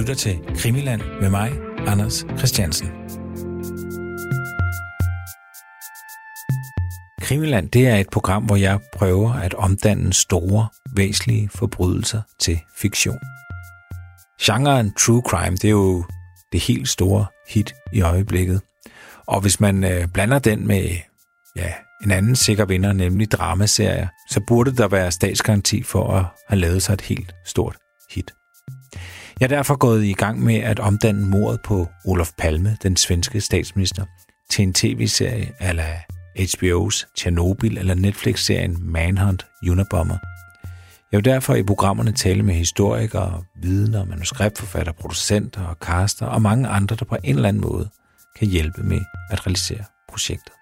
lytter til Krimiland med mig, Anders Christiansen. Krimiland det er et program, hvor jeg prøver at omdanne store, væsentlige forbrydelser til fiktion. Genren true crime, det er jo det helt store hit i øjeblikket. Og hvis man øh, blander den med ja, en anden sikker vinder, nemlig dramaserier, så burde der være statsgaranti for at have lavet sig et helt stort hit. Jeg er derfor gået i gang med at omdanne mordet på Olof Palme, den svenske statsminister, til en tv-serie ala HBO's Chernobyl eller Netflix-serien Manhunt Unabomber. Jeg vil derfor i programmerne tale med historikere, vidner, manuskriptforfatter, producenter og caster og mange andre, der på en eller anden måde kan hjælpe med at realisere projektet.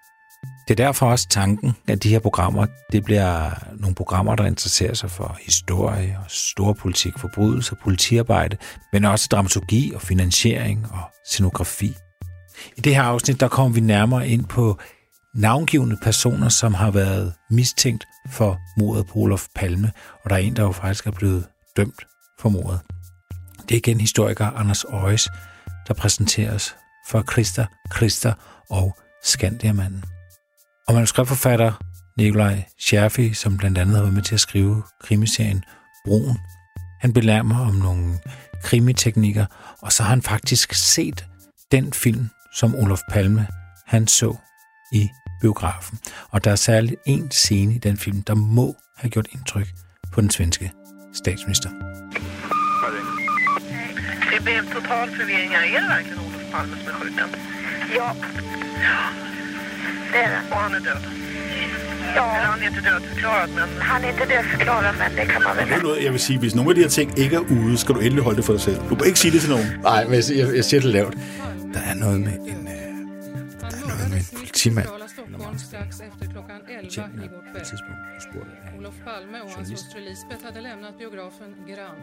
Det er derfor også tanken, at de her programmer, det bliver nogle programmer, der interesserer sig for historie og storpolitik, forbrydelse, politiarbejde, men også dramaturgi og finansiering og scenografi. I det her afsnit, der kommer vi nærmere ind på navngivende personer, som har været mistænkt for mordet på Olof Palme, og der er en, der jo faktisk er blevet dømt for mordet. Det er igen historiker Anders Øjes, der præsenteres for Christer, Christer og Skandiamanden. Og manuskriptforfatter Nikolaj Scherfi, som blandt andet har været med til at skrive krimiserien Broen. Han belærer mig om nogle krimiteknikker, og så har han faktisk set den film, som Olof Palme han så i biografen. Og der er særligt en scene i den film, der må have gjort indtryk på den svenske statsminister. Det blev total forvirring. Er det verkligen Olof Palme som er skjuten? Ja. Det är det. Och han är död? Ja, Eller han är inte dödförklarad, men... han er ikke dødsforklaret, men det kan man vel Det er noget, jeg vil sige, hvis nogle af de her ting ikke er ude, skal du endelig holde det for dig selv. Du må ikke sige det til nogen. Nej, men jeg, jeg, jeg siger det lavt. Der er noget med en, øh, der er noget med en politimand, strax efter klockan 11 Tjena, igår på et kväll. Olof Palme och hans hustru Lisbeth hade lämnat biografen Grand.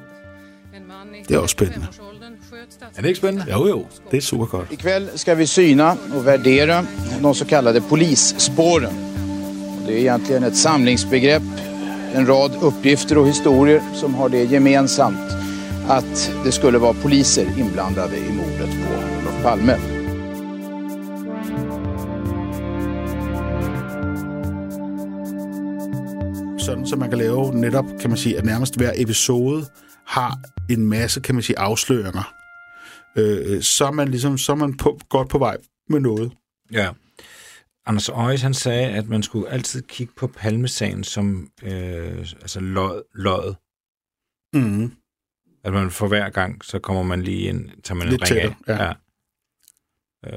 I Det spännande. 55-årsåldern sköt Er det ikke spændende? Jo, jo, det er super godt. Ikväll ska vi syna och värdera de så kallade polisspåren. Det är egentligen ett samlingsbegrepp, en rad uppgifter och historier som har det gemensamt att det skulle vara poliser inblandade i mordet på Olof Palme. Sådan, så man kan lave netop, kan man sige, at nærmest hver episode har en masse, kan man sige, afsløringer. Øh, så er man ligesom, så er man på, godt på vej med noget. Ja. Anders Øjes, han sagde, at man skulle altid kigge på palmesagen som øh, altså lød, lød. Mm. At man for hver gang, så kommer man lige ind, tager man Lidt en ring af. tættere, ja.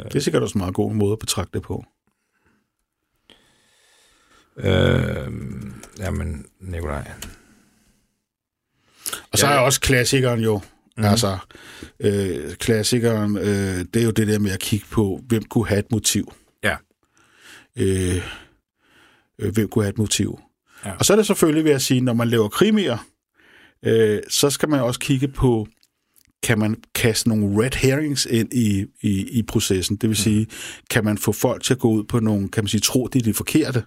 Det er sikkert også en meget god måde at betragte det på. Øh, jamen, Nikolaj. Og så er også klassikeren jo, Mhm. mm. altså, øh, klassikeren, øh, det er jo det der med at kigge på, hvem kunne have et motiv. Ja. Øh, øh, hvem kunne have et motiv. Ja. Og så er det selvfølgelig ved at sige, når man laver krimier, øh, så skal man også kigge på, kan man kaste nogle red herrings ind i, i, i processen? Det vil sige, kan man få folk til at gå ud på nogle, kan man sige, tro, det er det forkerte?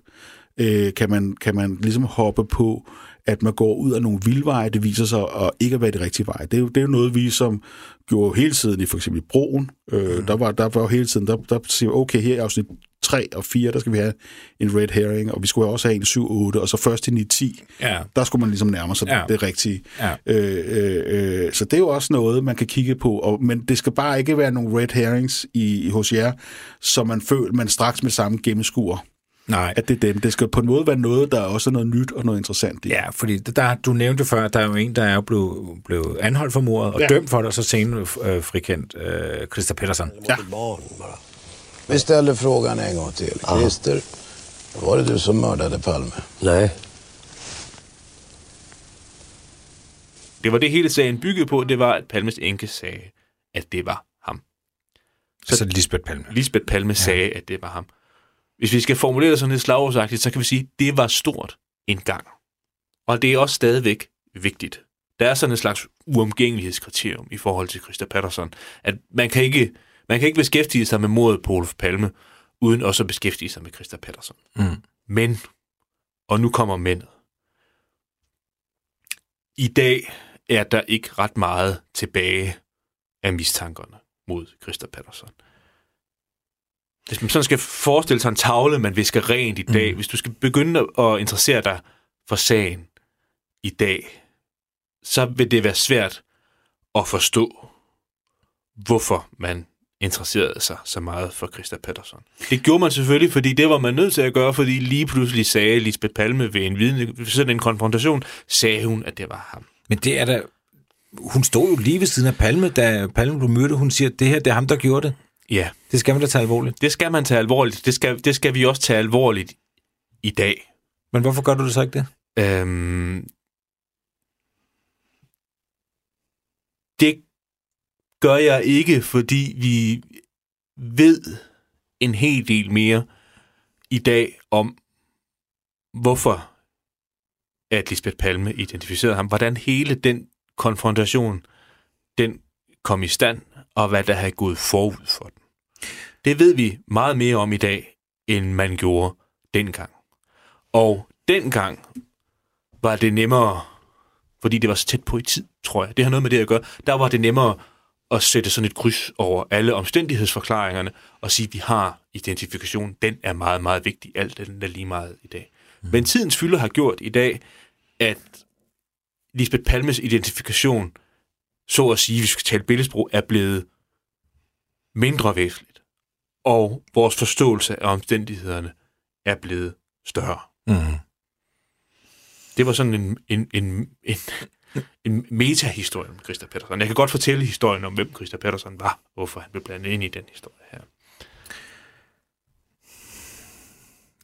Øh, kan, man, kan man ligesom hoppe på, at man går ud af nogle vildveje, det viser sig at ikke at være det rigtige vej. Det er jo, det er jo noget, vi som gjorde hele tiden i for eksempel Broen. Øh, mm. der, var, der var hele tiden, der, der siger okay, her i afsnit 3 og 4, der skal vi have en red herring, og vi skulle også have en i 7 8, og så først i 9 10, Ja. der skulle man ligesom nærme sig Ja. det rigtige. Ja. Øh, øh, øh, så det er jo også noget, man kan kigge på, og, men det skal bare ikke være nogle red herrings i, hos jer, så man føler, man straks med samme gennemskuer, Nej. at det er dem. Det skal på en måde være noget, der også er noget nyt og noget interessant i. Ja, fordi der, du nævnte før, at der er jo en, der er blevet, blevet anholdt for mordet og ja. Dømt for det, og så senere øh, frikendt øh, Christa Pettersson. Ja. Vi ställer frågan en gång till. Christer, var det du som mördade Palme? Nej. Det var det hele sagen byggede på, det var, at Palmes enke sagde, at det var ham. Så altså Lisbeth Palme. Lisbeth Palme ja. sagde, at det var ham. Hvis vi skal formulere det sådan lidt slagordsagtigt, så kan vi sige, at det var stort engang. Og det er også stadigvæk vigtigt. Der er sådan en slags uomgængelighedskriterium i forhold til Christa Patterson, at man kan ikke, man kan ikke beskæftige sig med mordet på Olof Palme, uden også at beskæftige sig med Christa Patterson. Mm. Men, og nu kommer mændet. I dag er der ikke ret meget tilbage af mistankerne mod Christa Patterson. Hvis man sådan skal forestille sig en tavle, man visker rent i dag, mm. hvis du skal begynde at interessere dig for sagen i dag, så vil det være svært at forstå, hvorfor man interesserede sig så meget for Christa Patterson. Det gjorde man selvfølgelig, fordi det var man nødt til at gøre, fordi lige pludselig sagde Lisbeth Palme ved en vidne, ved sådan en konfrontation, sagde hun, at det var ham. Men det er da... Hun stod jo lige ved siden af Palme, da Palme blev mødt. Hun siger, at det her, det er ham, der gjorde det. Ja, Det skal man da tage alvorligt. det skal man tage alvorligt. Det skal, det skal vi også tage alvorligt i dag. Men hvorfor gør du det så ikke det? Øhm, det gør jeg ikke, fordi vi ved en hel del mere i dag om, hvorfor at Lisbeth Palme identificerede ham, hvordan hele den konfrontation, den kom i stand, og hvad der havde gået forud for den. Det ved vi meget mere om i dag, end man gjorde dengang. Og dengang var det nemmere, fordi det var så tæt på i tid, tror jeg. Det har noget med det at gøre. Der var det nemmere at sætte sådan et kryds over alle omstændighedsforklaringerne og sige, at vi har identifikation. Den er meget, meget vigtig. Alt den er lige meget i dag. Mm. Men tidens fylde har gjort i dag, at Lisbeth Palmes identifikation, så at sige, hvis vi skal tale billedsprog, er blevet mindre væsentligt. Og vores forståelse af omstændighederne er blevet større. Mm. Det var sådan en, en, en, en, en metahistorie om Christa Pettersson. Jeg kan godt fortælle historien om, hvem Christa Pettersson var, hvorfor han blev blandet ind i den historie her.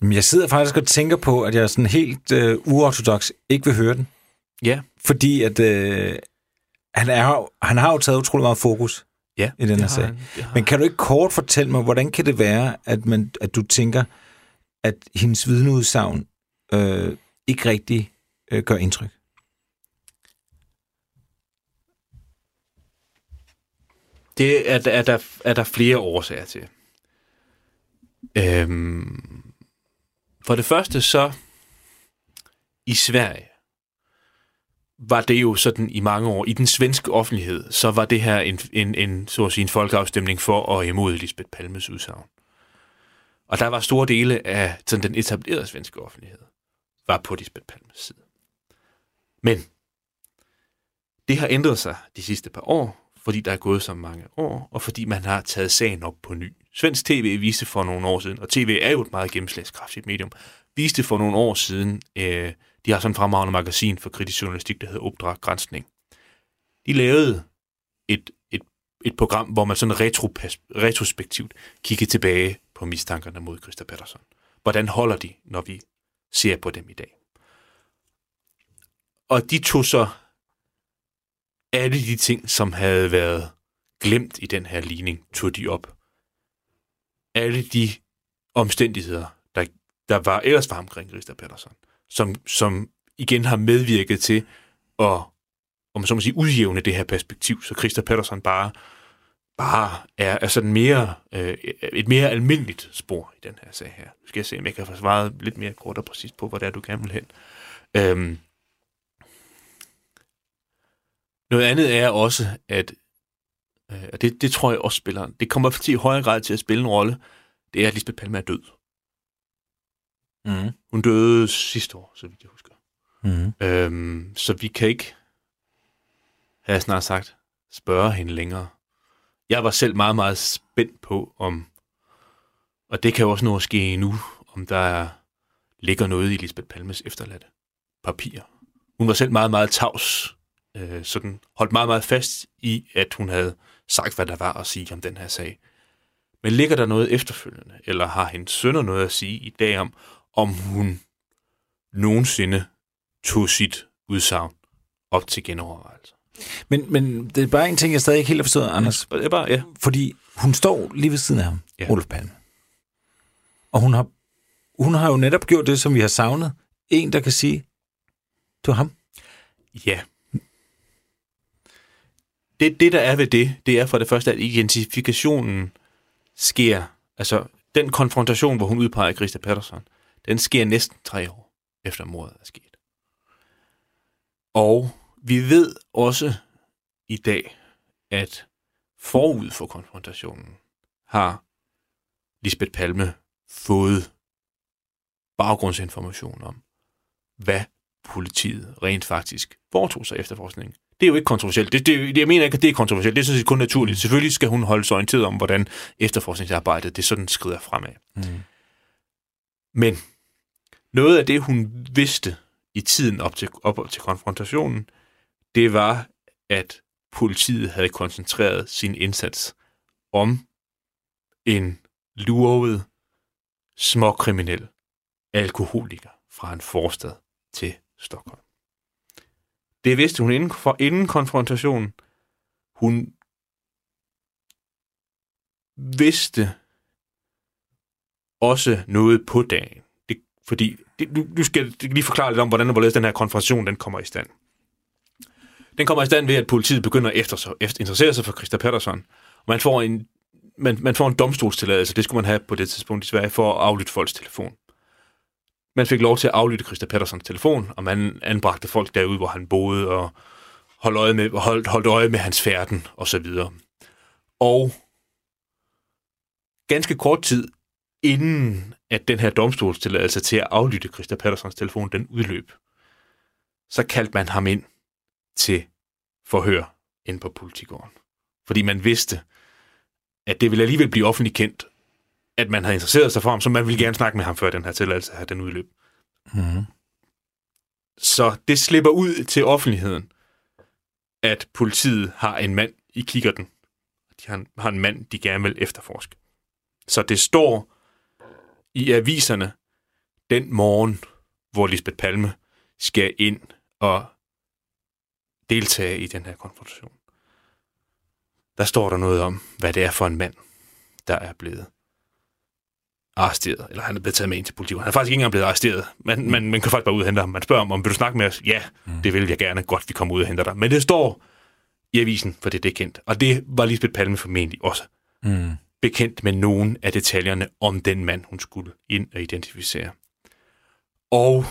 Jeg sidder faktisk og tænker på, at jeg sådan helt øh, uortodox ikke vil høre den. Ja, Fordi at øh, han, er, han har jo taget utrolig meget fokus ja i den her sag. han, har Men kan du ikke kort fortælle mig, hvordan kan det være, at, man, at du tænker, at hendes vidneudsagn øh, ikke rigtig øh, gør indtryk? Det er, er, der, er der flere årsager til. Øhm, for det første så, i Sverige, var det jo sådan i mange år, i den svenske offentlighed, så var det her en, en, en, så at sige, en folkeafstemning for og imod Lisbeth Palmes udsagn. Og der var store dele af sådan den etablerede svenske offentlighed, var på Lisbeth Palmes side. Men det har ændret sig de sidste par år, fordi der er gået så mange år, og fordi man har taget sagen op på ny. Svensk TV viste for nogle år siden, og tv er jo et meget gennemslagskraftigt medium, viste for nogle år siden, øh, de har sådan en fremragende magasin for kritisk journalistik, der hedder Opdrag Grænsning. De lavede et, et, et program, hvor man sådan retropas, retrospektivt kiggede tilbage på mistankerne mod Christa Patterson. Hvordan holder de, når vi ser på dem i dag? Og de tog så alle de ting, som havde været glemt i den her ligning, tog de op. Alle de omstændigheder, der, der var ellers var omkring Christa Patterson som, som igen har medvirket til at om man så må sige, udjævne det her perspektiv, så Christa Pettersson bare, bare er, er sådan mere, øh, et mere almindeligt spor i den her sag her. Nu skal jeg se, om jeg kan få svaret lidt mere kort og præcist på, hvor det er, du gerne vil hen. Øhm, noget andet er også, at øh, og det, det tror jeg også spiller, det kommer til i højere grad til at spille en rolle, det er, at Lisbeth Palme er død. Mm. Hun døde sidste år, så vidt jeg husker. Mm. Øhm, så vi kan ikke, har jeg snart sagt, spørge hende længere. Jeg var selv meget, meget spændt på, om, og det kan jo også nå at ske nu, om der er, ligger noget i Lisbeth Palmes efterladte papir. Hun var selv meget, meget tavs, øh, sådan holdt meget, meget fast i, at hun havde sagt, hvad der var at sige om den her sag. Men ligger der noget efterfølgende, eller har hendes sønner noget at sige i dag om, om hun nogensinde tog sit udsagn op til genovervejelse? Men, men det er bare en ting, jeg stadig ikke helt har forstået, Anders. Det er bare, ja. Fordi hun står lige ved siden af ham, Ja. ja. Olof Palme. Og hun har, hun har jo netop gjort det, som vi har savnet. En, der kan sige, det var ham. Ja. Det, det, der er ved det, det er for det første, at identifikationen sker, altså den konfrontation, hvor hun udpeger Christa Pettersson, den sker næsten tre år efter mordet er sket. Og vi ved også i dag, at forud for konfrontationen har Lisbeth Palme fået baggrundsinformation om, hvad politiet rent faktisk foretog sig efterforskningen. Det er jo ikke kontroversielt. Det, det, jeg mener ikke, at det er kontroversielt. Det er sådan set kun naturligt. Selvfølgelig skal hun holde sig orienteret om, hvordan efterforskningsarbejdet det sådan skrider fremad. Mm. Men noget af det, hun vidste i tiden op til, op til konfrontationen, det var, at politiet havde koncentreret sin indsats om en lurvet, småkriminel alkoholiker fra en forstad til Stockholm. Det vidste hun inden, for, inden konfrontationen. Hun vidste også noget på dagen. Fordi, det, du, skal lige forklare lidt om, hvordan og hvorledes den her konfrontation den kommer i stand. Den kommer i stand ved, at politiet begynder efter, efter interessere sig for Christa Pettersson. Og man får en, man, man får en domstolstilladelse, det skulle man have på det tidspunkt i Sverige, for at aflytte folks telefon. Man fik lov til at aflytte Christa Petterssons telefon, og man anbragte folk derude, hvor han boede, og holdt øje med, holdt, holdt øje med hans færden, og så videre. Og ganske kort tid inden at den her domstolstilladelse til at aflytte Christa Petterssons telefon, den udløb, så kaldte man ham ind til forhør ind på politigården. Fordi man vidste, at det ville alligevel blive offentligt kendt, at man havde interesseret sig for ham, så man ville gerne snakke med ham, før den her tilladelse havde den udløb. Mm. Så det slipper ud til offentligheden, at politiet har en mand i kikkerten. De har, har en mand, de gerne vil efterforske. Så det står i aviserne den morgen, hvor Lisbeth Palme skal ind og deltage i den her konfrontation. Der står der noget om, hvad det er for en mand, der er blevet arresteret, eller han er blevet taget med ind til politiet. Han er faktisk ikke engang blevet arresteret, men man, man kan faktisk bare ud og hente ham. Man spørger om, om vil du snakke med os? Ja, mm. det vil jeg gerne. Godt, vi kommer ud og henter dig. Men det står i avisen, for det, det er kendt. Og det var Lisbeth Palme formentlig også. Mm. Bekendt med nogen af detaljerne om den mand, hun skulle ind og identificere. Og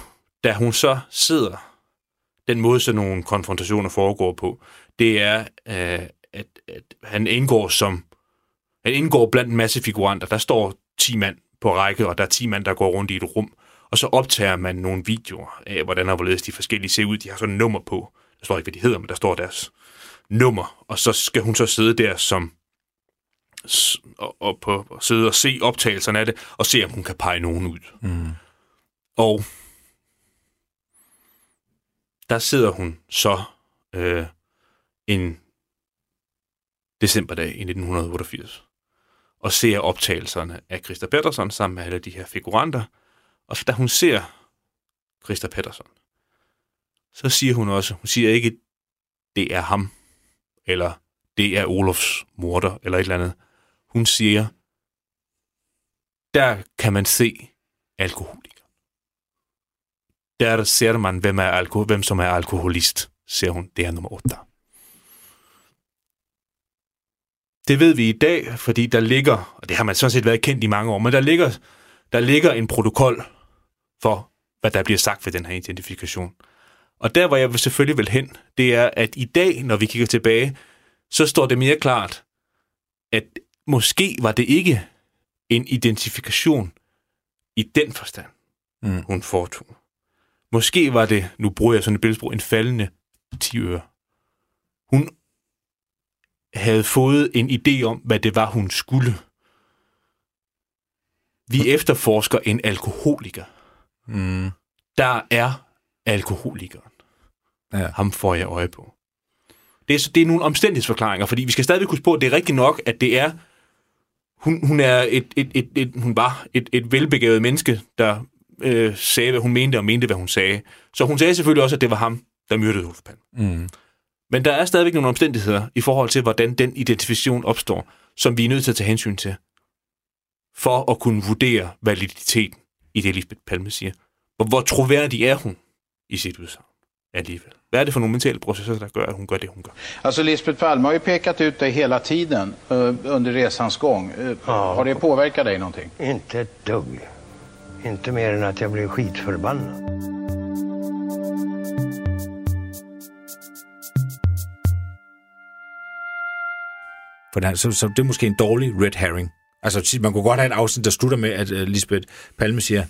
da hun så sidder, den måde, så nogle konfrontationer foregår på, det er, øh, at, at han indgår som han indgår blandt en masse figuranter. Der står 10 mand på række, og der er 10 mand, der går rundt i et rum. Og så optager man nogle videoer af, hvordan og hvorledes de forskellige ser ud. De har sådan nummer på. Der står ikke, hvad de hedder, men der står deres nummer. Og så skal hun så sidde der som og, og, på, og sidde og se optagelserne af det, og se, om hun kan pege nogen ud. Mm. Og der sidder hun så øh, en decemberdag i 1988 og ser optagelserne af Christa Pettersson sammen med alle de her figuranter. Og da hun ser Christa Pettersson, så siger hun også, hun siger ikke, det er ham, eller det er Olofs morder, eller et eller andet. Hun siger, der kan man se alkoholiker. Der ser man, hvem, er alko- hvem som er alkoholist, ser hun. Det er nummer 8. Det ved vi i dag, fordi der ligger, og det har man sådan set været kendt i mange år, men der ligger, der ligger en protokol for, hvad der bliver sagt ved den her identifikation. Og der, hvor jeg selvfølgelig vil hen, det er, at i dag, når vi kigger tilbage, så står det mere klart, at måske var det ikke en identifikation i den forstand, mm. hun foretog. Måske var det, nu bruger jeg sådan et billedsprog, en faldende 10 øre. Hun havde fået en idé om, hvad det var, hun skulle. Vi efterforsker en alkoholiker. Mm. Der er alkoholikeren. Ja. Ham får jeg øje på. Det er, det er nogle omstændighedsforklaringer, fordi vi skal stadigvæk huske på, at det er rigtigt nok, at det er hun, hun er et, et, et, et, hun var et, et velbegavet menneske, der øh, sagde, hvad hun mente, og mente, hvad hun sagde. Så hun sagde selvfølgelig også, at det var ham, der myrdede Ulf Palme. Mm. Men der er stadigvæk nogle omstændigheder i forhold til, hvordan den identifikation opstår, som vi er nødt til at tage hensyn til, for at kunne vurdere validiteten i det, Lisbeth Palme siger. Hvor, hvor troværdig er hun i sit udsagn alligevel? Hvad är det för några mentala processer som gör att hon gör det hon gör? Alltså Lisbeth Palme har ju pekat ut dig hela tiden uh, under resans gång. Uh, ja. Har det påverkat dig någonting? Inte ett dugg. Inte mer än att jag blev skitförbannad. For det, så, så det er måske en dårlig red herring. Altså, man kunne godt have et afsnit, der slutter med, at uh, Lisbeth Palme siger,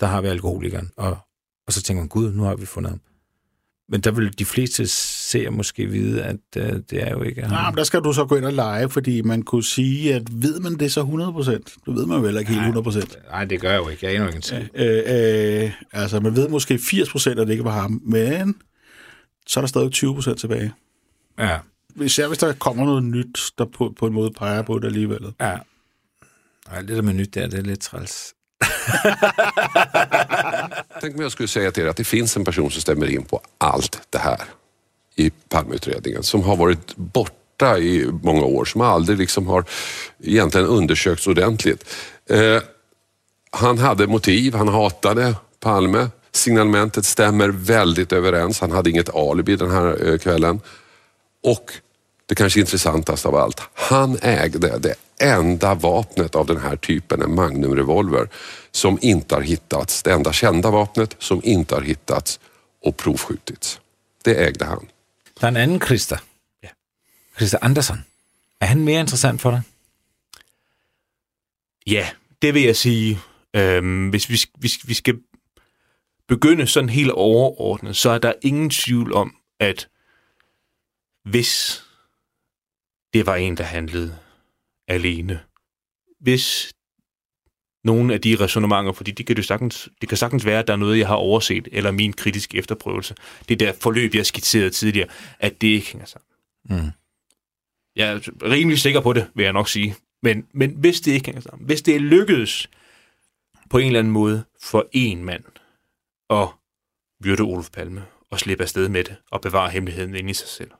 der har vi alkoholikeren. Og, og så tænker man, gud, nu har vi fundet ham. Men der vil de fleste seere måske vide, at uh, det er jo ikke ham. Ja, men der skal du så gå ind og lege, fordi man kunne sige, at ved man det så 100%? Det ved man heller ikke helt 100%. Nej, det gør jeg jo ikke. Jeg er endnu ikke til. Øh, øh, altså, man ved måske 80%, at det ikke var ham, men så er der stadig 20% tilbage. Ja. Især hvis der kommer noget nyt, der på, på en måde peger på det alligevel. Ja. Ej, det der med nyt der, det er lidt træls. Tänk om jag skulle säga till er att det finns en person som stämmer in på allt det här i Palmeutredningen. Som har varit borta i många år, som aldrig liksom har egentligen undersökts ordentligt. Eh, han hade motiv, han hatade Palme. Signalementet stämmer väldigt överens. Han hade inget alibi den här eh, kvällen. Och det kanske intressantaste av allt, han ägde det enda vapnet av den här typen, en Magnum revolver, som inte har hittats. Det enda kända vapnet som inte har hittats och provskjutits. Det ägde han. Der er en anden Christer. Ja. Christer Andersen. Er han mere interessant for dig? Ja, det vil jeg sige. Øhm, hvis vi, hvis vi skal begynde sådan helt overordnet, så er der ingen tvivl om, at hvis det var en, der handlede alene, hvis nogle af de resonemanger, fordi det kan, jo sagtens, det kan sagtens være, at der er noget, jeg har overset, eller min kritiske efterprøvelse. Det der forløb, jeg skitserede tidligere, at det ikke hænger sammen. Mm. Jeg er rimelig sikker på det, vil jeg nok sige. Men, men hvis det ikke hænger sammen, hvis det er lykkedes på en eller anden måde for en mand at myrde Olof Palme og slippe afsted med det og bevare hemmeligheden inde i sig selv,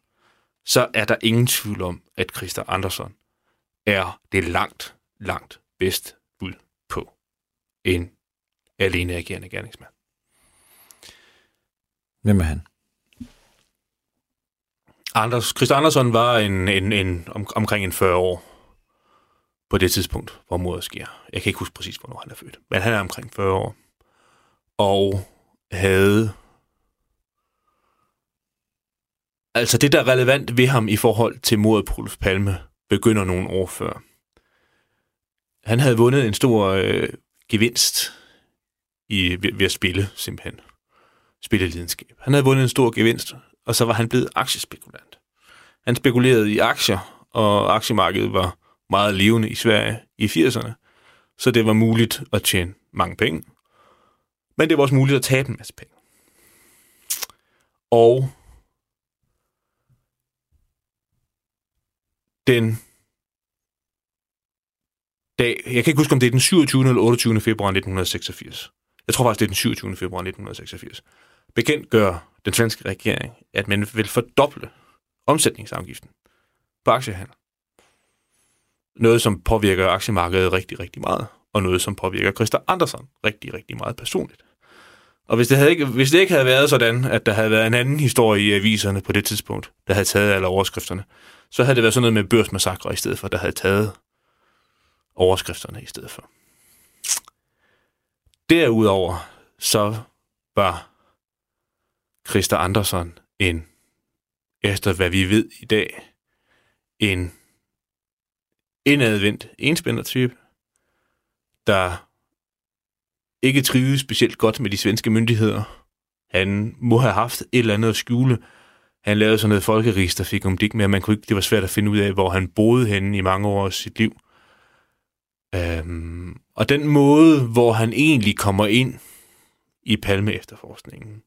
så er der ingen tvivl om, at Christer Andersson er det langt, langt bedst bud på en alene agerende gerningsmand. Hvem er han? Anders, Christer Andersson var en, en, en, om, omkring en 40 år på det tidspunkt, hvor mordet sker. Jeg kan ikke huske præcis, hvornår han er født, men han er omkring 40 år. Og havde... Altså det, der er relevant ved ham i forhold til mordet på Olof Palme, begynder nogle år før. Han havde vundet en stor øh, gevinst i, ved, ved at spille, simpelthen. Spillelidenskab. Han havde vundet en stor gevinst, og så var han blevet aktiespekulant. Han spekulerede i aktier, og aktiemarkedet var meget levende i Sverige i 80'erne, så det var muligt at tjene mange penge. Men det var også muligt at tabe en masse penge. Og den dag, jeg kan ikke huske, om det er den 27. eller 28. februar 1986. Jeg tror faktisk, det er den 27. februar 1986. Bekendt gør den svenske regering, at man vil fordoble omsætningsafgiften på aktiehandel. Noget, som påvirker aktiemarkedet rigtig, rigtig meget, og noget, som påvirker Christa Andersen rigtig, rigtig meget personligt. Og hvis det, havde ikke, hvis det ikke havde været sådan, at der havde været en anden historie i aviserne på det tidspunkt, der havde taget alle overskrifterne, så havde det været sådan noget med børsmassakre i stedet for, der havde taget overskrifterne i stedet for. Derudover så var Christa Andersen en, efter hvad vi ved i dag, en indadvendt enspændertype, der ikke trives specielt godt med de svenske myndigheder. Han må have haft et eller andet at skjule. Han lavede sådan noget folkeregister, fik om det med, at man kunne ikke, det var svært at finde ud af, hvor han boede henne i mange år af sit liv. Øhm, og den måde, hvor han egentlig kommer ind i Palme efterforskningen.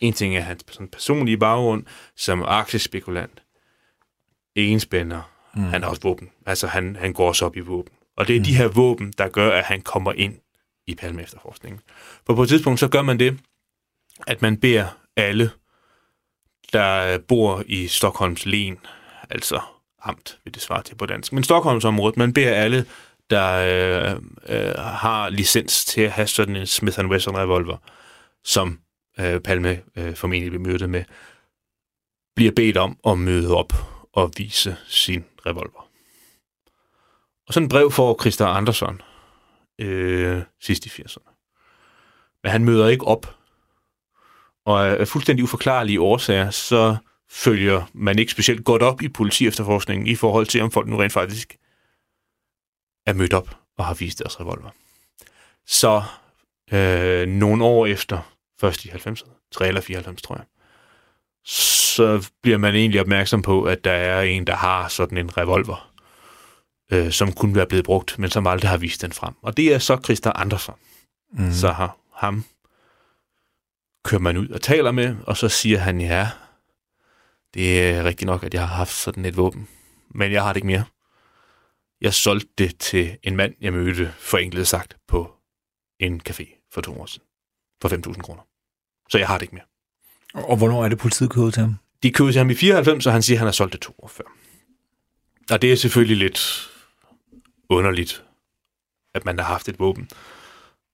En ting er hans sådan personlige baggrund som aktiespekulant, enspænder. Mm. Han har også våben. Altså, han, han går også op i våben. Og det er mm. de her våben, der gør, at han kommer ind i Palme efterforskningen. For på et tidspunkt, så gør man det, at man beder alle, der øh, bor i Stockholms len, altså amt, vil det svare til på dansk, men Stockholmsområdet, man beder alle, der øh, øh, har licens til at have sådan en Smith Wesson revolver, som øh, Palme øh, formentlig bliver mødet med, bliver bedt om at møde op og vise sin revolver. Og sådan et brev får Christa Andersson øh, sidst i 80'erne. Men han møder ikke op. Og af fuldstændig uforklarlige årsager, så følger man ikke specielt godt op i politi efterforskningen i forhold til, om folk nu rent faktisk er mødt op og har vist deres revolver. Så øh, nogle år efter, først i 90'erne, 3 eller 94 tror jeg, så bliver man egentlig opmærksom på, at der er en, der har sådan en revolver, øh, som kunne være blevet brugt, men som aldrig har vist den frem. Og det er så Christa Andersen. Mm. Så har ham kører man ud og taler med, og så siger han, ja, det er rigtigt nok, at jeg har haft sådan et våben, men jeg har det ikke mere. Jeg solgte det til en mand, jeg mødte forenklet sagt på en café for to år siden. For 5.000 kroner. Så jeg har det ikke mere. Og hvornår er det, politiet køber til ham? De købte til ham i 94, og han siger, at han har solgt det to år før. Og det er selvfølgelig lidt underligt, at man har haft et våben,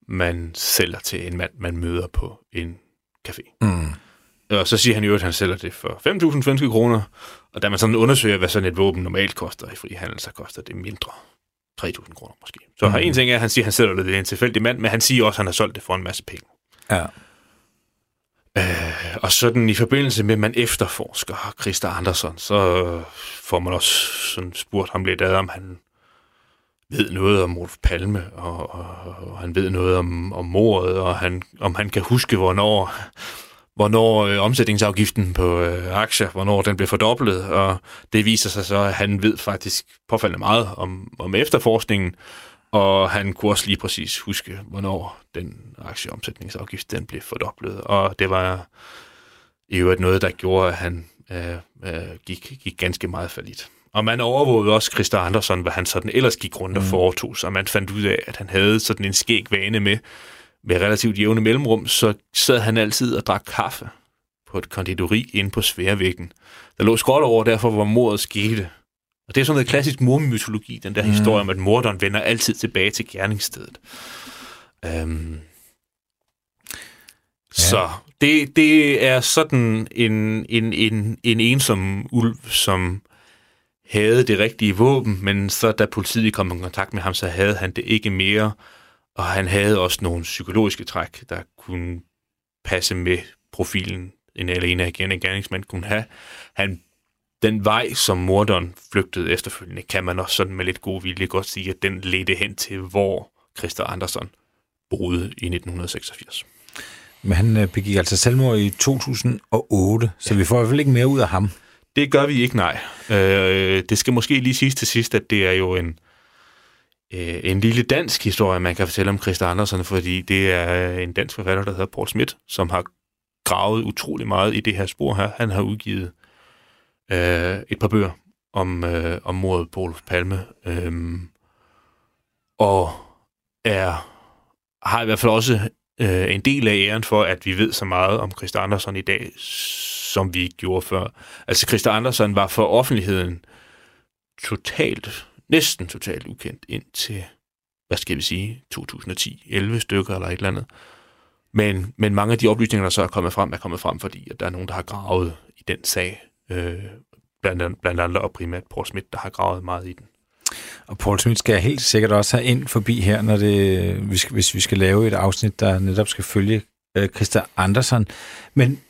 man sælger til en mand, man møder på en café. Mm. Og så siger han jo, at han sælger det for 5.000 svenske kroner, og da man sådan undersøger, hvad sådan et våben normalt koster i frihandel, så koster det mindre. 3.000 kroner måske. Så mm. har en ting er, at han siger, at han sælger det til en tilfældig mand, men han siger også, at han har solgt det for en masse penge. Ja. Øh, og sådan i forbindelse med, at man efterforsker Christa Andersson, så får man også sådan spurgt ham lidt ad, om han ved noget om Olof Palme, og, og, og han ved noget om, om mordet, og han, om han kan huske, hvornår, hvornår øh, omsætningsafgiften på øh, aktier, hvornår den blev fordoblet, og det viser sig så, at han ved faktisk påfaldende meget om, om efterforskningen, og han kunne også lige præcis huske, hvornår den aktieomsætningsafgift den blev fordoblet. Og det var i øvrigt noget, der gjorde, at han øh, øh, gik, gik ganske meget falit. Og man overvågede også Christa Andersen, hvad han sådan ellers gik rundt og Mm. foretog sig. Man fandt ud af, at han havde sådan en skæg vane med, med relativt jævne mellemrum, så sad han altid og drak kaffe på et konditori inde på Sværvæggen. Der lå skråt over derfor, hvor mordet skete. Og det er sådan noget klassisk mormytologi, den der mm. historie om, at morderen vender altid tilbage til gerningsstedet. Øhm. Ja. Så det, det er sådan en, en, en, en ensom ulv, som havde det rigtige våben, men så da politiet kom i kontakt med ham, så havde han det ikke mere, og han havde også nogle psykologiske træk, der kunne passe med profilen, en alene agerende gerningsmand kunne have. Han den vej, som morderen flygtede efterfølgende, kan man også sådan med lidt god vilje godt sige, at den ledte hen til, hvor Christa Andersen boede i 1986. Men han øh, begik altså selvmord i 2008, så vi får i hvert fald ikke mere ud af ham. Det gør vi ikke, nej. Øh, det skal måske lige siges til sidst, at det er jo en, øh, en lille dansk historie, man kan fortælle om Christa Andersen, fordi det er en dansk forfatter, der hedder Paul Schmidt, som har gravet utrolig meget i det her spor her. Han har udgivet øh, et par bøger om, øh, om mordet på Olof Palme, øh, og er, har i hvert fald også øh, en del af æren for, at vi ved så meget om Christa Andersen i dag, som vi ikke gjorde før. Altså Christa Andersen var for offentligheden totalt, næsten totalt ukendt indtil, hvad skal vi sige, 2010, 11 stykker eller et eller andet. Men, men mange af de oplysninger, der så er kommet frem, er kommet frem, fordi at der er nogen, der har gravet i den sag. Øh, blandt, andet, blandt andet og primært Paul Schmidt, der har gravet meget i den. Og Paul Schmidt skal helt sikkert også have ind forbi her, når det, vi skal, hvis vi skal lave et afsnit, der netop skal følge øh, Christa Andersen. Men,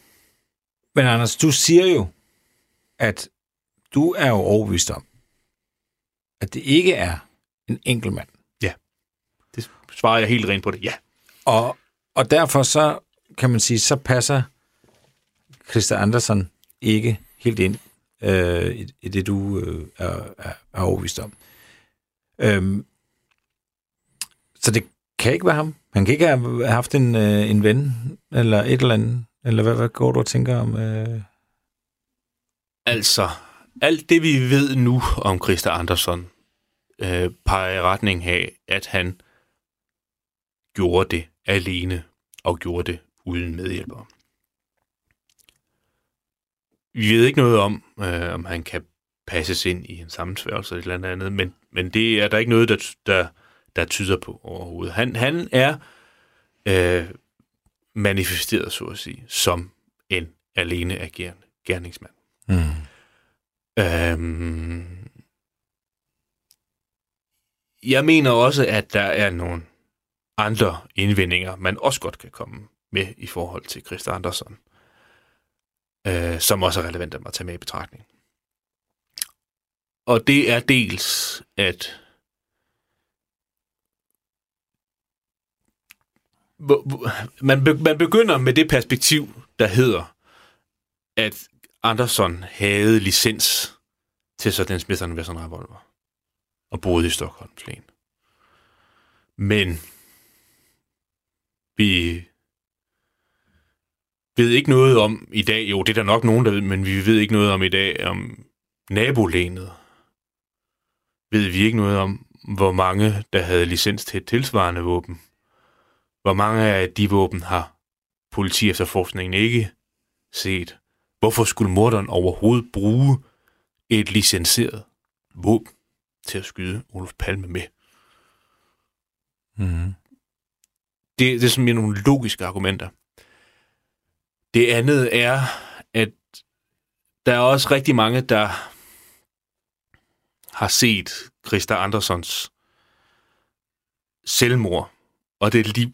men Anders, du siger jo, at du er jo overbevist om, at det ikke er en enkelt mand. Ja, det svarer jeg helt rent på det. Ja. Og, og derfor så kan man sige, så passer Christa Andersen ikke helt ind øh, i, i det, du øh, er, er, er overbevist om. Øhm, så det kan ikke være ham. Han kan ikke have haft en, øh, en ven, eller et eller andet. Eller hvad, hvad går du og tænker om? Øh? Altså, alt det vi ved nu om Christa Andersson øh, peger i retning af, at han gjorde det alene og gjorde det uden medhjælpere. Vi ved ikke noget om, øh, om han kan passes ind i en sammensværgelse eller et eller andet, men, men det er der ikke noget, der, der, der tyder på overhovedet. Han, han er øh, manifesteret, så at sige, som en alene agerende gerningsmand. Mm. Øhm, jeg mener også, at der er nogle andre indvendinger, man også godt kan komme med i forhold til Christa Andersen. øh, som også er relevant at tage med i betragtning. Og det er dels, at man, man begynder med det perspektiv, der hedder, at Andersson havde licens til sådan en Smith Wesson revolver og boede i Stockholm Flen. Men vi ved ikke noget om i dag, jo, det er der nok nogen, der ved, men vi ved ikke noget om i dag, om nabolænet. Ved vi ikke noget om, hvor mange, der havde licens til et tilsvarende våben. Hvor mange af de våben har politi efterforskningen ikke set. Hvorfor skulle morderen overhovedet bruge et licenseret våben til at skyde Olof Palme med? Mm. Det, det er simpelthen nogle logiske argumenter. Det andet er, at der er også rigtig mange, der har set Christa Andersons selvmord og det liv,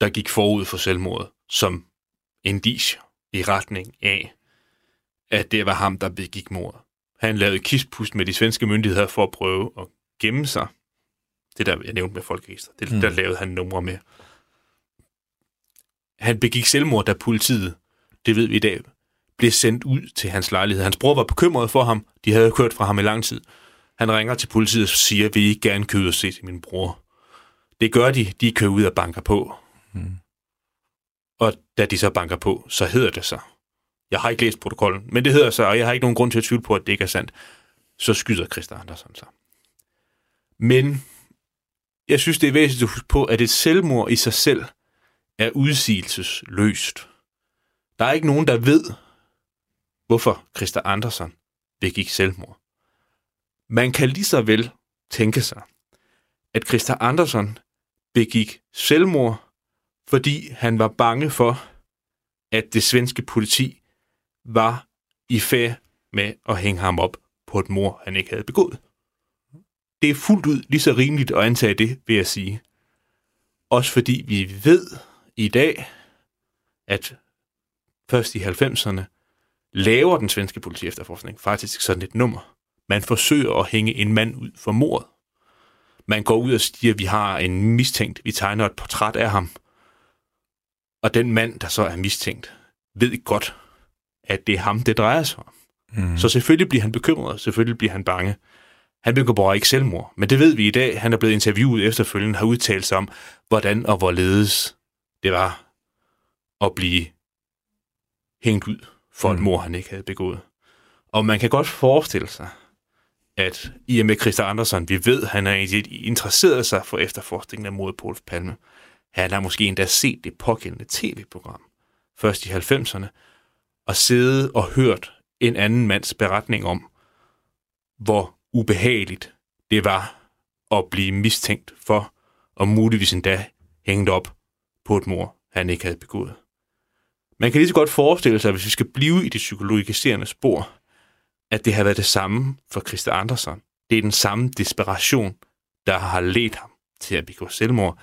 der gik forud for selvmordet, som indicier i retning af, at det var ham, der begik mordet. Han lavede kispust med de svenske myndigheder for at prøve at gemme sig. Det der, jeg nævnte med folkeregister, det mm. der lavede han numre med. Han begik selvmord, da politiet, det ved vi i dag, blev sendt ud til hans lejlighed. Hans bror var bekymret for ham. De havde kørt fra ham i lang tid. Han ringer til politiet og siger, vil I ikke gerne købe og se til min bror? Det gør de. De kører ud og banker på. Mm. Og da de så banker på, så hedder det så. Jeg har ikke læst protokollen, men det hedder så, og jeg har ikke nogen grund til at tvivle på, at det ikke er sandt. Så skyder Christa Andersen sig. Men jeg synes, det er væsentligt at huske på, at et selvmord i sig selv er udsigelsesløst. Der er ikke nogen, der ved, hvorfor Christa Andersen begik selvmord. Man kan lige så vel tænke sig, at Christa Andersen begik selvmord, fordi han var bange for, at det svenske politi var i færd med at hænge ham op på et mor, han ikke havde begået. Det er fuldt ud lige så rimeligt at antage det, vil jeg sige. Også fordi vi ved i dag, at først i 90'erne laver den svenske politi efterforskning faktisk sådan et nummer. Man forsøger at hænge en mand ud for mordet. Man går ud og siger, at vi har en mistænkt, vi tegner et portræt af ham. Og den mand, der så er mistænkt, ved godt, at det er ham, det drejer sig om. Mm. Så selvfølgelig bliver han bekymret, selvfølgelig bliver han bange. Han begår ikke selvmord, men det ved vi i dag. Han er blevet interviewet efterfølgende, har udtalt sig om, hvordan og hvorledes det var at blive hængt ud for mm. et mor, han ikke havde begået. Og man kan godt forestille sig, at i og med Christa Andersen, vi ved, han har interesseret sig for efterforskningen af mordet på Olof Palme. Han har måske endda set det pågældende tv-program, først i 90'erne, og siddet og hørt en anden mands beretning om, hvor ubehageligt det var at blive mistænkt for, og muligvis endda hængt op på et mor, han ikke havde begået. Man kan lige så godt forestille sig, hvis vi skal blive i det psykologiserende spor, at det har været det samme for Christa Andersen. Det er den samme desperation, der har ledt ham til at begå selvmord.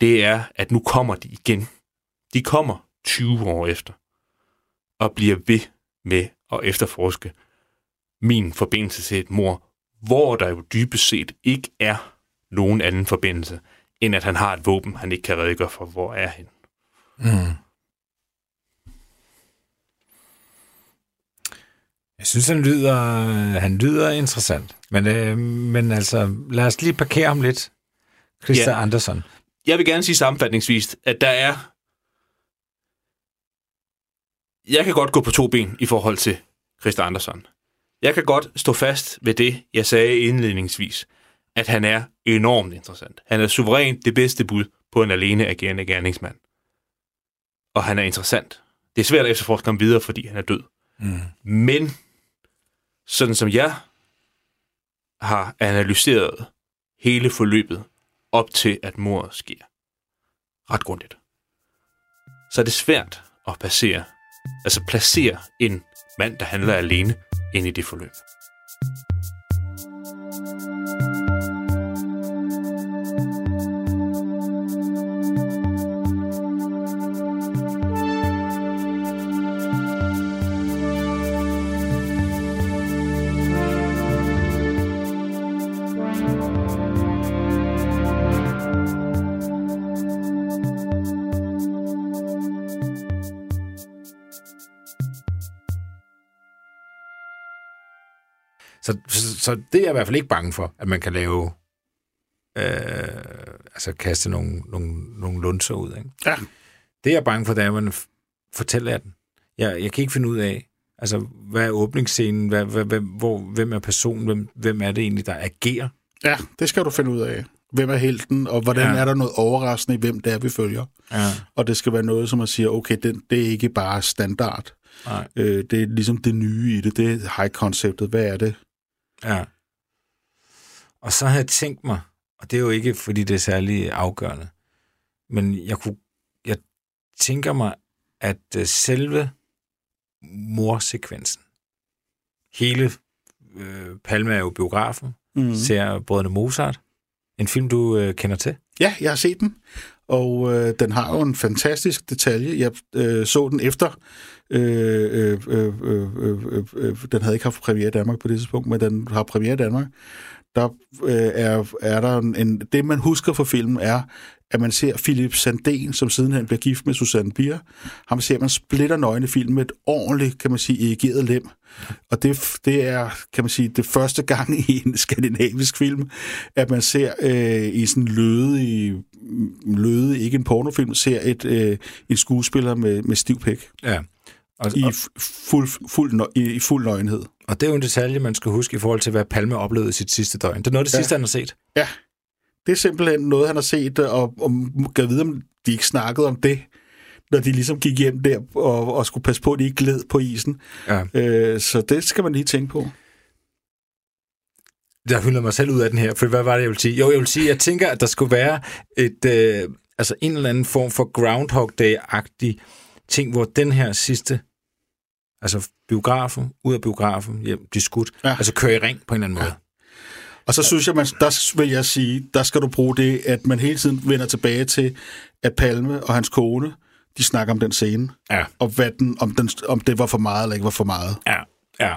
Det er, at nu kommer de igen. De kommer 20 år efter og bliver ved med at efterforske min forbindelse til et mor, hvor der jo dybest set ikke er nogen anden forbindelse, end at han har et våben, han ikke kan redegøre for, hvor er han. Mm. Jeg synes, han lyder, han lyder interessant. Men, øh, men altså, lad os lige parkere ham lidt. Christa Ja. Andersen. Jeg vil gerne sige sammenfatningsvis, at der er... Jeg kan godt gå på to ben i forhold til Christa Andersen. Jeg kan godt stå fast ved det, jeg sagde indledningsvis, at han er enormt interessant. Han er suverænt det bedste bud på en alene agerende gerningsmand. Og han er interessant. Det er svært at efterforske ham videre, fordi han er død. Mm. Men sådan som jeg har analyseret hele forløbet op til, at mordet sker, ret grundigt, så er det svært at placere, altså placere en mand, der handler alene, ind i det forløb. Så, det er jeg i hvert fald ikke bange for, at man kan lave... Øh, altså kaste nogle, nogle, nogle lunser ud. Ikke? Ja. Det jeg er bange for, det er, at man fortæller den. Jeg, jeg kan ikke finde ud af, altså, hvad er åbningsscenen, hvad, hvad, hvem, hvor, hvem er personen, hvem, hvem er det egentlig, der agerer? Ja, det skal du finde ud af. Hvem er helten, og hvordan Ja. ja. er der noget overraskende i, hvem det er, vi følger. Ja. Og det skal være noget, som man siger, okay, det, det er ikke bare standard. Nej. Øh, det er ligesom det nye i det. Det er high-konceptet. Hvad er det? Ja. Og så havde jeg tænkt mig, og det er jo ikke, fordi det er særlig afgørende, men jeg kunne, jeg tænker mig, at øh, selve morsekvensen, hele øh, Palme er jo biografen, mm. ser Brødrene Mozart, en film, du øh, kender til. Ja, jeg har set den, og øh, den har jo en fantastisk detalje. Jeg øh, så den efter. Øh, øh, øh, øh, øh, øh, øh, den havde ikke haft premiere i Danmark på det tidspunkt, men den har premiere i Danmark. Der øh, er, er der en, en... Det, man husker for filmen, er, at man ser Philip Sandén, som sidenhen bliver gift med Susanne Bier. Ham ser man splitter nøgne film med et ordentligt, kan man sige, erigeret lem. Og det, det er, kan man sige, det første gang i en skandinavisk film, at man ser øh, i sådan løde, i, løde, ikke en pornofilm, ser et, øh, en skuespiller med, med stiv pæk. Ja. Og, I fuld, fuld, nø- i, i fuld nøgenhed. og det er jo en detalje, man skal huske i forhold til, hvad Palme oplevede i sit sidste døgn. Det er noget af det Ja. sidste, han har set. Ja, det er simpelthen noget, han har set, og, og gav vide, om de ikke snakkede om det, når de ligesom gik hjem der og, og skulle passe på, at de ikke gled på isen. Ja. Øh, så det skal man lige tænke på. jeg hylder mig selv ud af den her, for hvad var det, jeg vil sige? Jo, jeg vil sige, jeg tænker, at der skulle være et, øh, altså en eller anden form for Groundhog Day-agtig ting, hvor den her sidste, altså biografen, ud af biografen, hjem, de skudt, ja. Ja. altså kører i ring på en eller anden måde. Og så synes jeg, man, der vil jeg sige, der skal du bruge det, at man hele tiden vender tilbage til, at Palme og hans kone, de snakker om den scene, Ja. og hvad den, om, den, om det var for meget eller ikke var for meget. Ja, ja.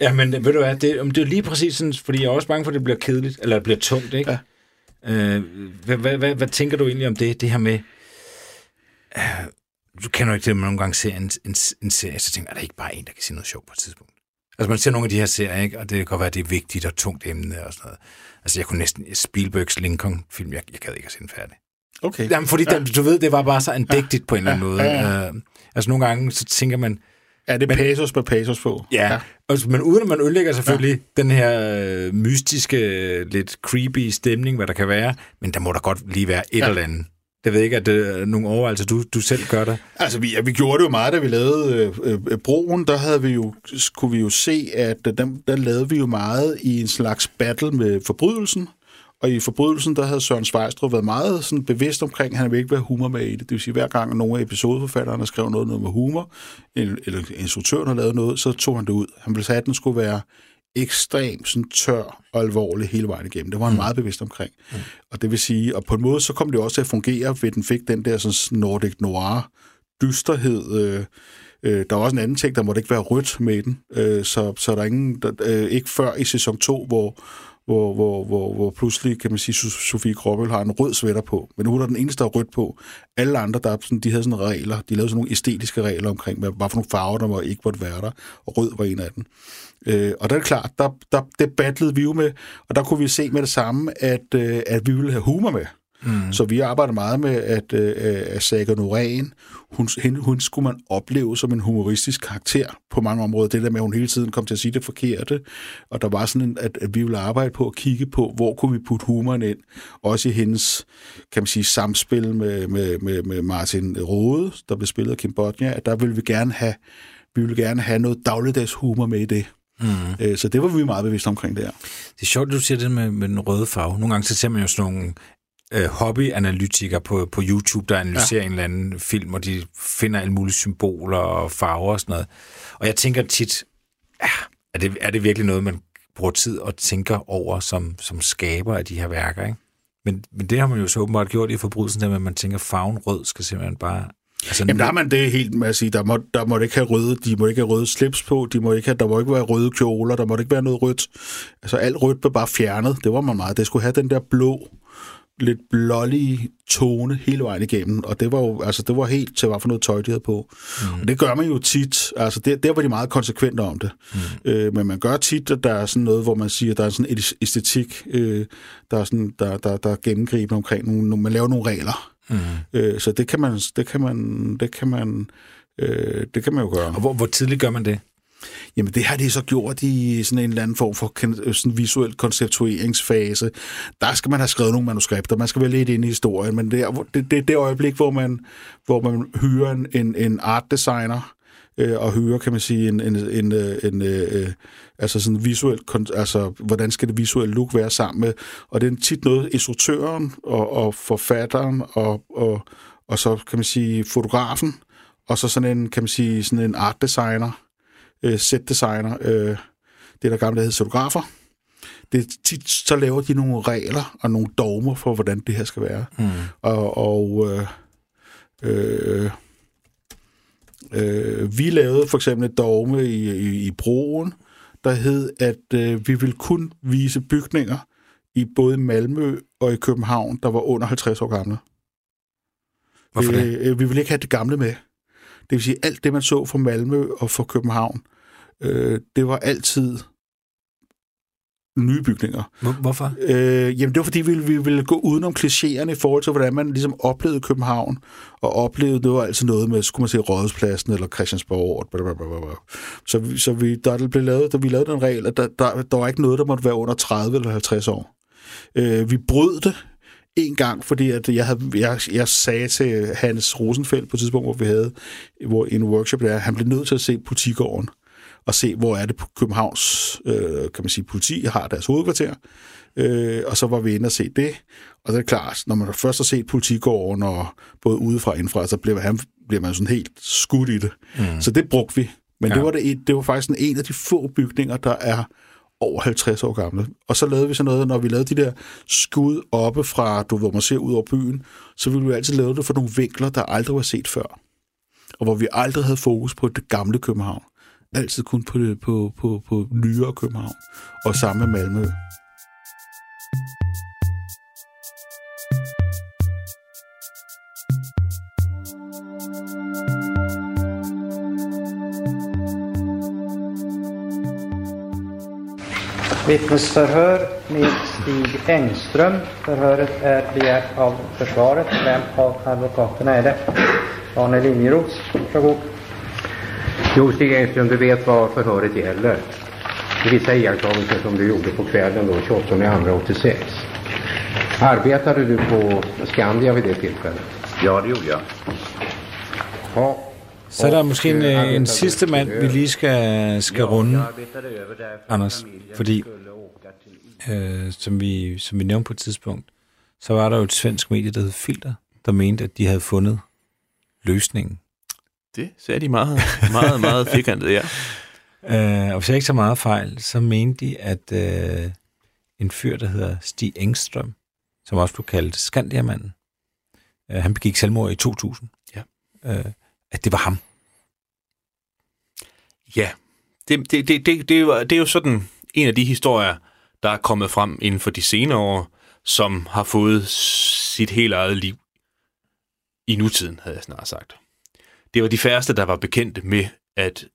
Ja, men ved du hvad, det, om det er lige præcis sådan, fordi jeg er også bange for, at det bliver kedeligt, eller det bliver tungt, ikke? Ja. Øh, hvad, hvad, hvad, hvad tænker du egentlig om det, det her med, øh, du kender jo ikke det, at man nogle gange ser en, en, en serie, så tænker jeg, er der ikke bare en, der kan sige noget sjovt på et tidspunkt? Altså man ser nogle af de her serier, ikke? og det kan godt være, at det er vigtigt og tungt emne og sådan noget. Altså jeg kunne næsten, Spielbergs Lincoln-film, jeg, jeg gad ikke at se den færdig. Okay. Jamen fordi, ja. den, du ved, det var bare så andægtigt ja. på en eller anden måde. Ja, ja, Øh, altså nogle gange, så tænker man, Er det Men- pasos med pasos på? Ja, ja. Altså, men uden at man ødelægger selvfølgelig ja. den her øh, mystiske, lidt creepy stemning, hvad der kan være, men der må der godt lige være et ja. Ja. eller andet. Det ved ikke, at det er nogle overvejelser, du, du selv gør der. Altså, vi, ja, vi gjorde det jo meget, da vi lavede øh, øh, broen. Der havde vi jo, kunne vi jo se, at øh, der, der lavede vi jo meget i en slags battle med forbrydelsen. Og i forbrydelsen, der havde Søren Svejstrup været meget sådan bevidst omkring, at han ville ikke være humor med i det. Det vil sige, hver gang nogle af episodeforfatterne skrev noget, noget med humor, eller, eller instruktøren har lavet noget, så tog han det ud. Han ville sige, at den skulle være ekstremt sådan tør og alvorlig hele vejen igennem. Det var han mm. meget bevidst omkring. Mm. Og det vil sige, og på en måde, så kom det også til at fungere, ved at den fik den der sådan Nordic Noir dysterhed. Øh, øh, der var også en anden ting, der måtte ikke være rødt med den. Øh, så, så der er ingen, der, øh, ikke før i sæson 2, hvor, hvor, hvor, hvor, hvor pludselig, kan man sige, Sofie Kroppel har en rød sweater på. Men hun er den eneste, der er rødt på. Alle andre, der sådan, de havde sådan regler. De lavede sådan nogle æstetiske regler omkring, hvad, hvad for nogle farver, der må ikke måtte være der. Og rød var en af dem. Øh, og der er det klart, der, der, det battlede vi jo med, og der kunne vi se med det samme, at, øh, at vi ville have humor med. Mm. Så vi arbejder meget med, at, øh, at Saga Norén, hun, hende, hun skulle man opleve som en humoristisk karakter på mange områder. Det der med, at hun hele tiden kom til at sige det forkerte, og der var sådan en, at, at vi ville arbejde på at kigge på, hvor kunne vi putte humoren ind. Også i hendes, kan man sige, samspil med, med, med, med Martin Rode, der blev spillet af Kim Bodnia, at der ville vi gerne have, vi ville gerne have noget dagligdags humor med i det. Mm. Øh, Så det var vi meget bevidste omkring der. Det er sjovt, at du siger det med, med den røde farve. Nogle gange så ser man jo sådan nogle øh, hobbyanalytikere på, på YouTube, der analyserer ja. en eller anden film, og de finder alle mulige symboler og farver og sådan noget. Og jeg tænker tit, ja, er, det, er det virkelig noget, man bruger tid og tænker over som, som skaber af de her værker, ikke? Men, men det har man jo så åbenbart gjort i forbrydelsen, der med, at man tænker, at farven rød skal simpelthen bare... Altså, Jamen, der har man det helt med at sige, der må, der må ikke have røde, de må ikke have røde slips på, de må ikke have, der må ikke være røde kjoler, der må ikke være noget rødt. Altså alt rødt blev bare fjernet, det var man meget. Det skulle have den der blå, lidt blålige tone hele vejen igennem, og det var jo altså, det var helt til, hvad for noget tøj, de havde på. Mm. Og det gør man jo tit. Altså, det, der var de meget konsekvente om det. Mm. Øh, men man gør tit, at der er sådan noget, hvor man siger, der er sådan en æstetik, øh, der, er sådan, der, der, der er gennemgribende omkring nogle, man laver nogle regler. Mm. Øh, så det kan man, det kan man, det kan man, øh, det kan man jo gøre. Og hvor, hvor tidligt gør man det? Jamen, det har de så gjort i sådan en eller anden form for øh, sådan visuel konceptueringsfase. Der skal man have skrevet nogle manuskripter, man skal være lidt ind i historien, men det er det, det, det øjeblik, hvor man, hvor man hyrer en, en, en art designer, øh, og hyrer, kan man sige, en, en, en, øh, en øh, øh, altså sådan visuelt, altså hvordan skal det visuelle look være sammen med, og det er tit noget, instruktøren og, og forfatteren og, og, og så kan man sige fotografen, og så sådan en, kan man sige, sådan en art designer, øh, setdesigner, øh, det der gamle hed scenografer. Det, tit, så laver de nogle regler og nogle dogmer for, hvordan det her skal være. Mm. Og, og øh, øh, øh, vi lavede for eksempel et dogme i, i, i broen, der hed, at øh, vi vil kun vise bygninger i både Malmø og i København, der var under 50 år gamle. Hvorfor det? Øh, vi vil ikke have det gamle med. Det vil sige, alt det, man så fra Malmø og fra København, øh, det var altid nye bygninger. Hvorfor? Øh, jamen, det var fordi, vi, vi ville gå udenom klichéerne i forhold til, hvordan man ligesom oplevede København, og oplevede, det var altid noget med, skulle man se Rådhuspladsen eller Christiansborg. Blablabla. Så, så vi, der blev lavet, da vi lavede den regel, at der, der, der var ikke noget, der måtte være under 30 eller 50 år. Øh, vi brød det en gang, fordi at jeg, havde, jeg, jeg sagde til Hans Rosenfeldt på et tidspunkt, hvor vi havde hvor, en workshop, der han blev nødt til at se Politigården og se, hvor er det på Københavns øh, kan man sige, politi har deres hovedkvarter. Øh, og så var vi inde og se det. Og det er klart, når man først har set politigården, og både udefra og indfra, så bliver, han, bliver man sådan helt skudt i det. Mm. Så det brugte vi. Men ja. det, var det, det var faktisk en af de få bygninger, der er over 50 år gamle. Og så lavede vi sådan noget, når vi lavede de der skud oppe fra, du hvor man ser ud over byen, så ville vi altid lave det for nogle vinkler, der aldrig var set før. Og hvor vi aldrig havde fokus på det gamle København altid kun på, det, på, på, på nyere København, og samme med Malmø. Vittnesförhör med Stig Engström. Förhöret är begärt av försvaret. Vem av advokaterna är det? Arne Linjeros, varsågod. Jo, Stig Engström, du vet vad förhöret gäller. Det är vissa iakttagelser som du gjorde på kvällen då, 28 86. Arbetade du på Skandia vid det tillfället? Ja, det gjorde jeg. Ja. Så er der måske en, en sidste mand, vi lige skal, skal runde, Anders, fordi øh, som, vi, som vi nævnte på et tidspunkt, så var der jo et svensk medie, der hed Filter, der mente, at de havde fundet løsningen det sagde de meget, meget, meget firkantet, ja. Øh, og hvis jeg ikke så meget fejl, så mente de, at øh, en fyr, der hedder Stig Engstrøm, som også blev kaldt Skandiamanden, øh, han begik selvmord i 2000. Ja. Øh, at det var ham. Ja, det, det, det, det, det, var, det er jo sådan en af de historier, der er kommet frem inden for de senere år, som har fået sit helt eget liv i nutiden, havde jeg snart sagt det var de færreste, der var bekendte med, at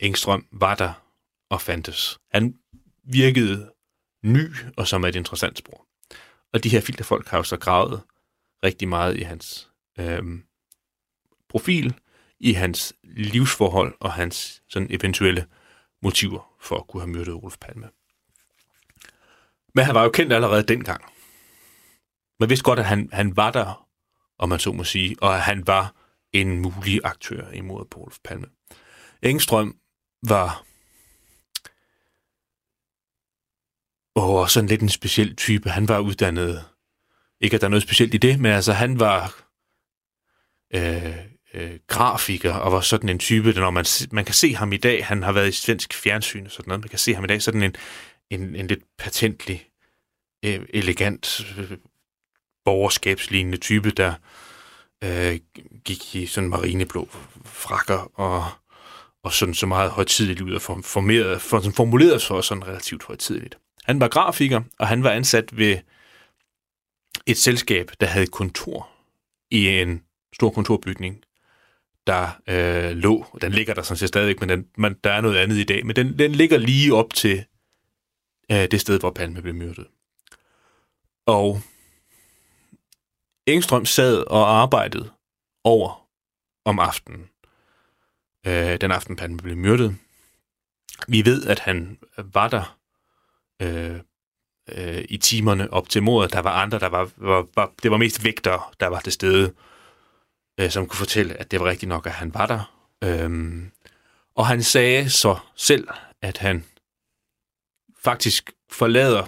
Engstrøm var der og fandtes. Han virkede ny og som et interessant spor. Og de her filterfolk har jo så gravet rigtig meget i hans øhm, profil, i hans livsforhold og hans sådan eventuelle motiver for at kunne have myrdet Olof Palme. Men han var jo kendt allerede dengang. Man vidste godt, at han, han var der, om man så må sige, og at han var en mulig aktør imod Paul Palme. Engstrøm var og sådan lidt en speciel type. Han var uddannet, ikke at der er noget specielt i det, men altså han var øh, øh, grafiker og var sådan en type, når man, man kan se ham i dag, han har været i svensk fjernsyn og sådan noget, man kan se ham i dag, sådan en, en, en lidt patentlig, øh, elegant, øh, borgerskabslignende type, der øh, gik i sådan marineblå frakker og, og sådan så meget højtidligt ud og formeret, for, sådan formuleret for sådan relativt højtidligt. Han var grafiker, og han var ansat ved et selskab, der havde kontor i en stor kontorbygning, der øh, lå, den ligger der sådan set stadigvæk, men den, man, der er noget andet i dag, men den, den ligger lige op til øh, det sted, hvor Palme blev myrdet. Og Engstrøm sad og arbejdede over om aftenen, øh, den aften Palme blev myrdet. Vi ved, at han var der øh, øh, i timerne op til mordet. Der var andre, der var, var, var det var mest vægter, der var til stede, øh, Øh, som kunne fortælle, at det var rigtigt nok, at han var der. Øhm, og han sagde så selv, at han faktisk forlader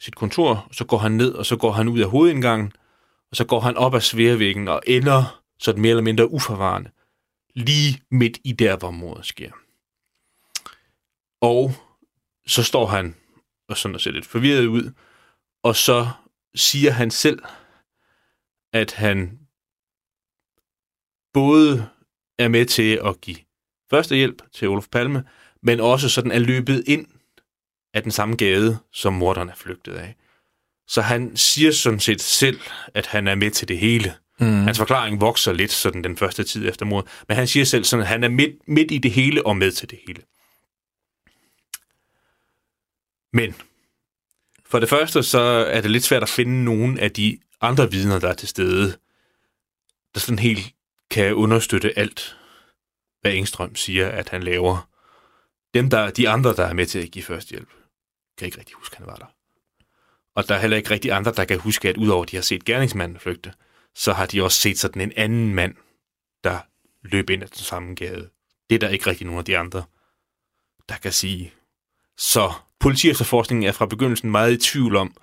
sit kontor, så går han ned, og så går han ud af hovedindgangen, og så går han op ad sværvæggen og ender sådan mere eller mindre uforvarende, lige midt i der, hvor mordet sker. Og så står han og sådan og ser lidt forvirret ud, og så siger han selv, at han både er med til at give førstehjælp til Olof Palme, men også sådan er løbet ind af den samme gade, som morderen er flygtet af. Så han siger sådan set selv, at han er med til det hele. Mm. Hans forklaring vokser lidt sådan den første tid efter mordet, men han siger selv sådan, at han er midt, midt i det hele og med til det hele. Men for det første, så er det lidt svært at finde nogen af de andre vidner, der er til stede, der sådan helt kan understøtte alt, hvad Engstrøm siger, at han laver. Dem, der, de andre, der er med til at give førstehjælp, kan ikke rigtig huske, at han var der. Og der er heller ikke rigtig andre, der kan huske, at udover at de har set gerningsmanden flygte, så har de også set sådan en anden mand, der løb ind ad den samme gade. Det er der ikke rigtig nogen af de andre, der kan sige. Så politiefterforskningen er fra begyndelsen meget i tvivl om,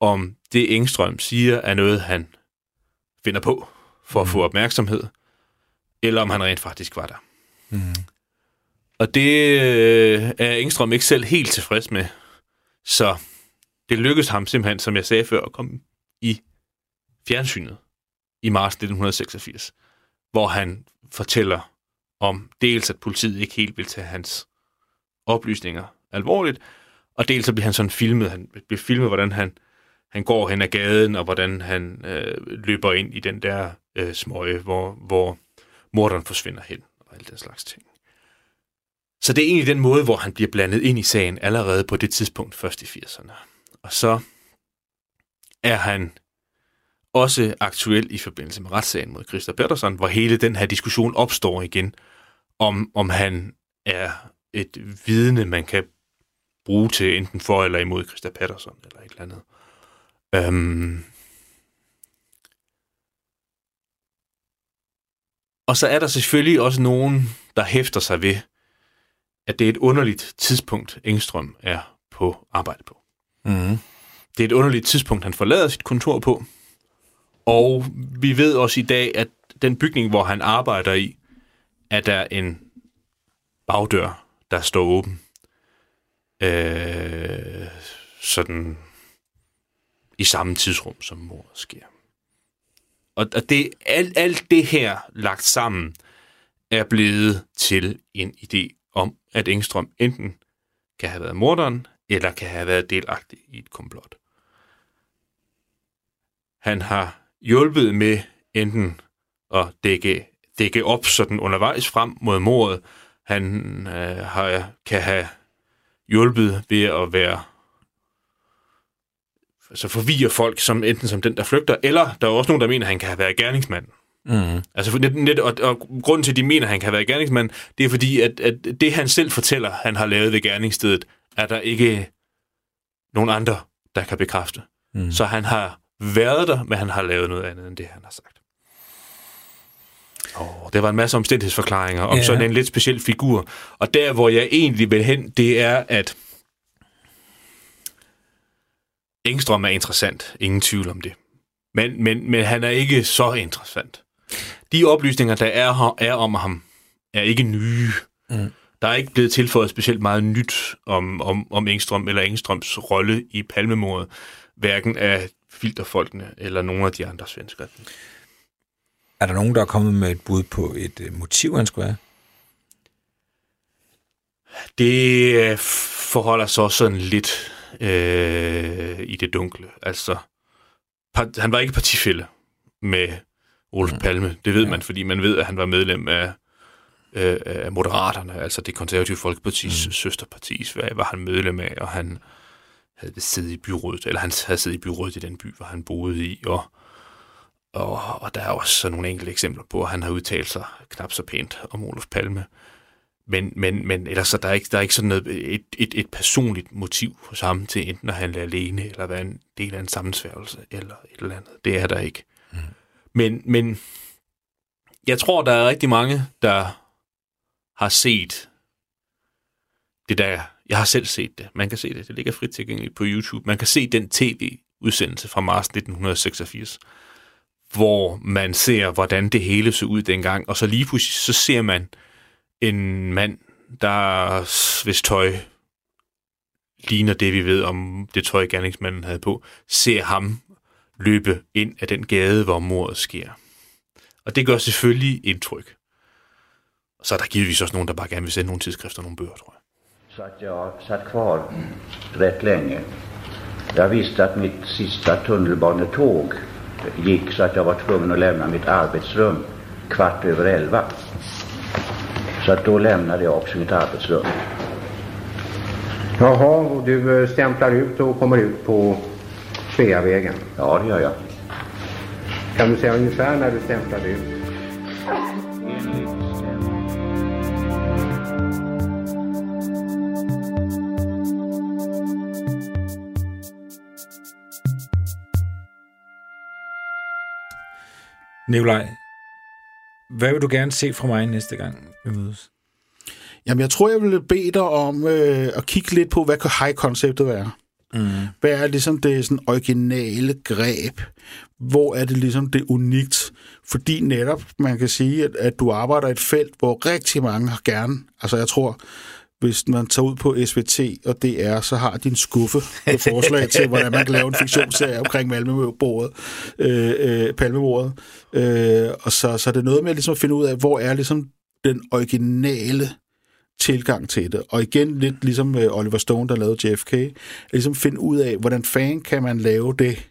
om det Engstrøm siger er noget, han finder på for at få opmærksomhed, eller om han rent faktisk var der. Mm. Og det øh, er Engstrøm ikke selv helt tilfreds med. Så det lykkedes ham simpelthen, som jeg sagde før, at komme i fjernsynet i marts 1986, hvor han fortæller om dels, at politiet ikke helt vil tage hans oplysninger alvorligt, og dels så bliver han sådan filmet, han bliver filmet, hvordan han, han går hen ad gaden, og hvordan han øh, løber ind i den der øh, smøge, hvor, hvor morderen forsvinder hen, og alt den slags ting. Så det er egentlig den måde, hvor han bliver blandet ind i sagen allerede på det tidspunkt, først i 80'erne. Og så er han også aktuel i forbindelse med retssagen mod Christa Pettersson, hvor hele den her diskussion opstår igen, om, om han er et vidne, man kan bruge til enten for eller imod Christa Pettersson eller et eller andet. Øhm. Og så er der selvfølgelig også nogen, der hæfter sig ved, at det er et underligt tidspunkt, Engstrøm er på arbejde på. Mm. Det er et underligt tidspunkt, han forlader sit kontor på. Og vi ved også i dag, at den bygning, hvor han arbejder i, er der en bagdør, der står åben. Øh, sådan i samme tidsrum, som mordet sker. Og, og det, alt, alt det her lagt sammen er blevet til en idé om, at Engstrøm enten kan have været morderen, eller kan have været delagtig i et komplot. Han har hjulpet med enten at dække, dække op sådan undervejs frem mod mordet. Han øh, har, kan have hjulpet ved at være altså forvirre folk, som enten som den, der flygter, eller der er også nogen, der mener, at han kan have været gerningsmand. Mm. Altså, net, net, og, og grunden til, at de mener, at han kan have været gerningsmand, det er fordi, at, at det, han selv fortæller, han har lavet ved gerningsstedet, er der ikke nogen andre, der kan bekræfte. Mm. Så han har været der, men han har lavet noget andet end det, han har sagt. Oh, det var en masse omstændighedsforklaringer om Ja. sådan en lidt speciel figur. Og der, hvor jeg egentlig vil hen, det er, at Engstrøm er interessant. Ingen tvivl om det. Men, men, men han er ikke så interessant. De oplysninger, der er, her, er om ham, er ikke nye. Mm. Der er ikke blevet tilføjet specielt meget nyt om, om, om Engstrøm eller Engstrøms rolle i palmemordet, hverken af filterfolkene eller nogen af de andre svensker. Er der nogen, der er kommet med et bud på et øh, motiv, han skulle have? Det øh, forholder sig også sådan lidt øh, i det dunkle. Altså, han var ikke partifælde med Olof Palme. Det ved man, fordi man ved, at han var medlem af, øh, af Moderaterne, altså det konservative Folkepartis mm. søsterpartis. Hvad var han medlem af, og han havde siddet i byrådet, eller han havde siddet i byrådet i den by, hvor han boede i, og, og, og der er også nogle enkelte eksempler på, at han har udtalt sig knap så pænt om Olof Palme. Men, men, men ellers så der er ikke, der er ikke sådan noget, et, et, et personligt motiv hos ham til enten at handle alene, eller være en del af en sammensværgelse, eller et eller andet. Det er der ikke. Mm. Men, men jeg tror, der er rigtig mange, der har set det der. Jeg har selv set det. Man kan se det. Det ligger frit tilgængeligt på YouTube. Man kan se den tv-udsendelse fra marts 1986, hvor man ser, hvordan det hele så ud dengang, og så lige pludselig, så ser man en mand, der hvis tøj ligner det, vi ved om det tøj, gerningsmanden havde på, ser ham løbe ind af den gade, hvor mordet sker. Og det gør selvfølgelig indtryk. Og så er der givetvis også nogen, der bare gerne vil sende nogle tidsskrifter og nogle bøger, tror jeg. Så jeg jag satt kvar rätt länge. Jag visste att mitt sista tunnelbanetåg gick så att jag var tvungen att lämna mitt arbetsrum kvart över elva. Så att då lämnade jag också mitt arbetsrum. Jaha, och du eh, stämplar ut och kommer ut på Sveavägen? Ja, det gör jag. Kan du säga ungefär när du stämplade ut? Nikolaj, hvad vil du gerne se fra mig næste gang, vi mødes? Jamen, jeg tror, jeg vil bede dig om øh, at kigge lidt på, hvad kan high-konceptet være? Mm. Hvad er ligesom det sådan originale greb? Hvor er det ligesom det unikt? Fordi netop, man kan sige, at, at du arbejder i et felt, hvor rigtig mange har gerne, altså jeg tror, hvis man tager ud på SVT og DR, så har de en skuffe med forslag til, hvordan man kan lave en fiktionsserie omkring Malmøbordet, øh, øh, Palmebordet. Øh, og så, så er det noget med ligesom at finde ud af, hvor er ligesom den originale tilgang til det. Og igen, lidt ligesom øh, Oliver Stone, der lavede JFK, at ligesom finde ud af, hvordan fanden kan man lave det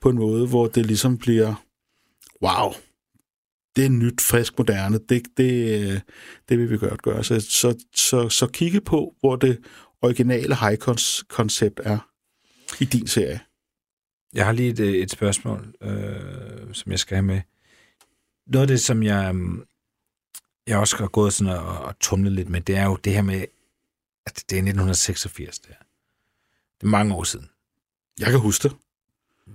på en måde, hvor det ligesom bliver, wow, det er nyt, frisk, moderne. Det, det, det vil vi godt gøre. Så, så, så, så kigge på, hvor det originale high-koncept er i din serie. Jeg har lige et, et spørgsmål, øh, som jeg skal have med. Noget af det, som jeg, jeg også har gået sådan og, og tumlet lidt med, det er jo det her med, at det er 1986. Det er, det er mange år siden. Jeg kan huske det.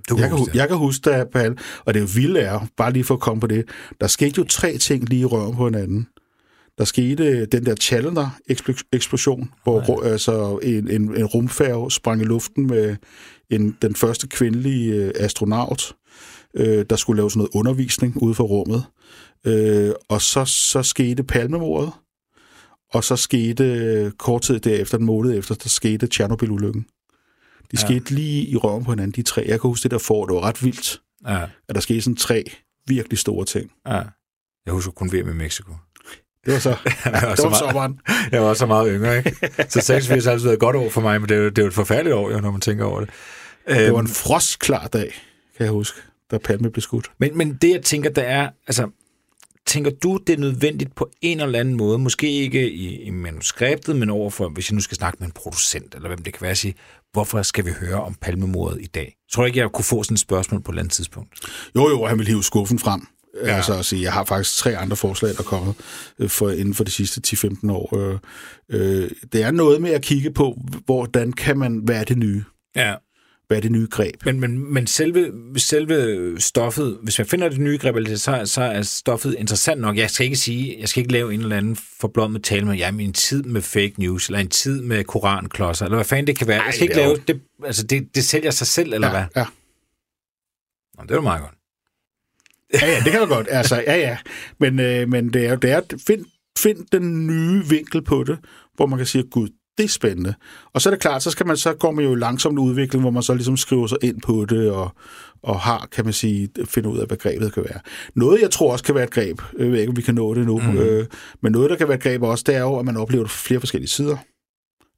Du jeg, kan kan, huske jeg kan huske det, Pal, og det er jo vildt er, bare lige for at komme på det, der skete jo tre ting lige i røven på hinanden. Der skete den der Challenger-eksplosion, hvor ja. altså, en, en, en rumfærge sprang i luften med en, den første kvindelige øh, astronaut, øh, der skulle lave sådan noget undervisning ude for rummet. Øh, og så, så skete palmemordet, og så skete øh, kort tid derefter, en måned efter, der skete Tjernobyl-ulykken. De ja. skete lige i røven på hinanden, de tre. Jeg kan huske det der for, det var ret vildt, ja. at der skete sådan tre virkelig store ting. Ja. Jeg husker kun VM i Mexico. Det var så, jeg var, det så var meget, sommeren. Jeg var så meget yngre, ikke? Så 86 har altid været et godt år for mig, men det er jo, det er jo et forfærdeligt år, jo, når man tænker over det. Det var en frostklar dag, kan jeg huske, da Palme blev skudt. Men, men det, jeg tænker, der er, altså, tænker du, det er nødvendigt på en eller anden måde, måske ikke i, i manuskriptet, men overfor, hvis jeg nu skal snakke med en producent, eller hvem det kan være, at sige, hvorfor skal vi høre om palmemordet i dag? Tror du ikke, jeg kunne få sådan et spørgsmål på et eller andet tidspunkt? Jo, jo, han vil hive skuffen frem. Ja. Altså at sige, jeg har faktisk tre andre forslag, der kommer for, inden for de sidste 10-15 år. Øh, øh, det er noget med at kigge på, hvordan kan man, er det nye? Ja. Hvad er det nye greb? Men, men, men selve, selve stoffet, hvis man finder det nye greb, så, så er stoffet interessant nok. Jeg skal ikke sige, jeg skal ikke lave en eller anden forblommet tale med, jamen en tid med fake news, eller en tid med koranklodser, eller hvad fanden det kan være. Ej, jeg skal ikke lave det, altså det, det sælger sig selv, eller ja, hvad? Ja. Nå, det er jo meget godt. ja, ja, det kan du godt. Altså, ja, ja. Men, øh, men det er jo, det er, find, find den nye vinkel på det, hvor man kan sige, gud, det er spændende. Og så er det klart, så, skal man, så går man jo langsomt udvikling, hvor man så ligesom skriver sig ind på det, og, og har, kan man sige, finde ud af, hvad grebet kan være. Noget, jeg tror også kan være et greb, jeg ved ikke, om vi kan nå det nu, mm. øh, men noget, der kan være et greb også, det er jo, at man oplever det fra flere forskellige sider.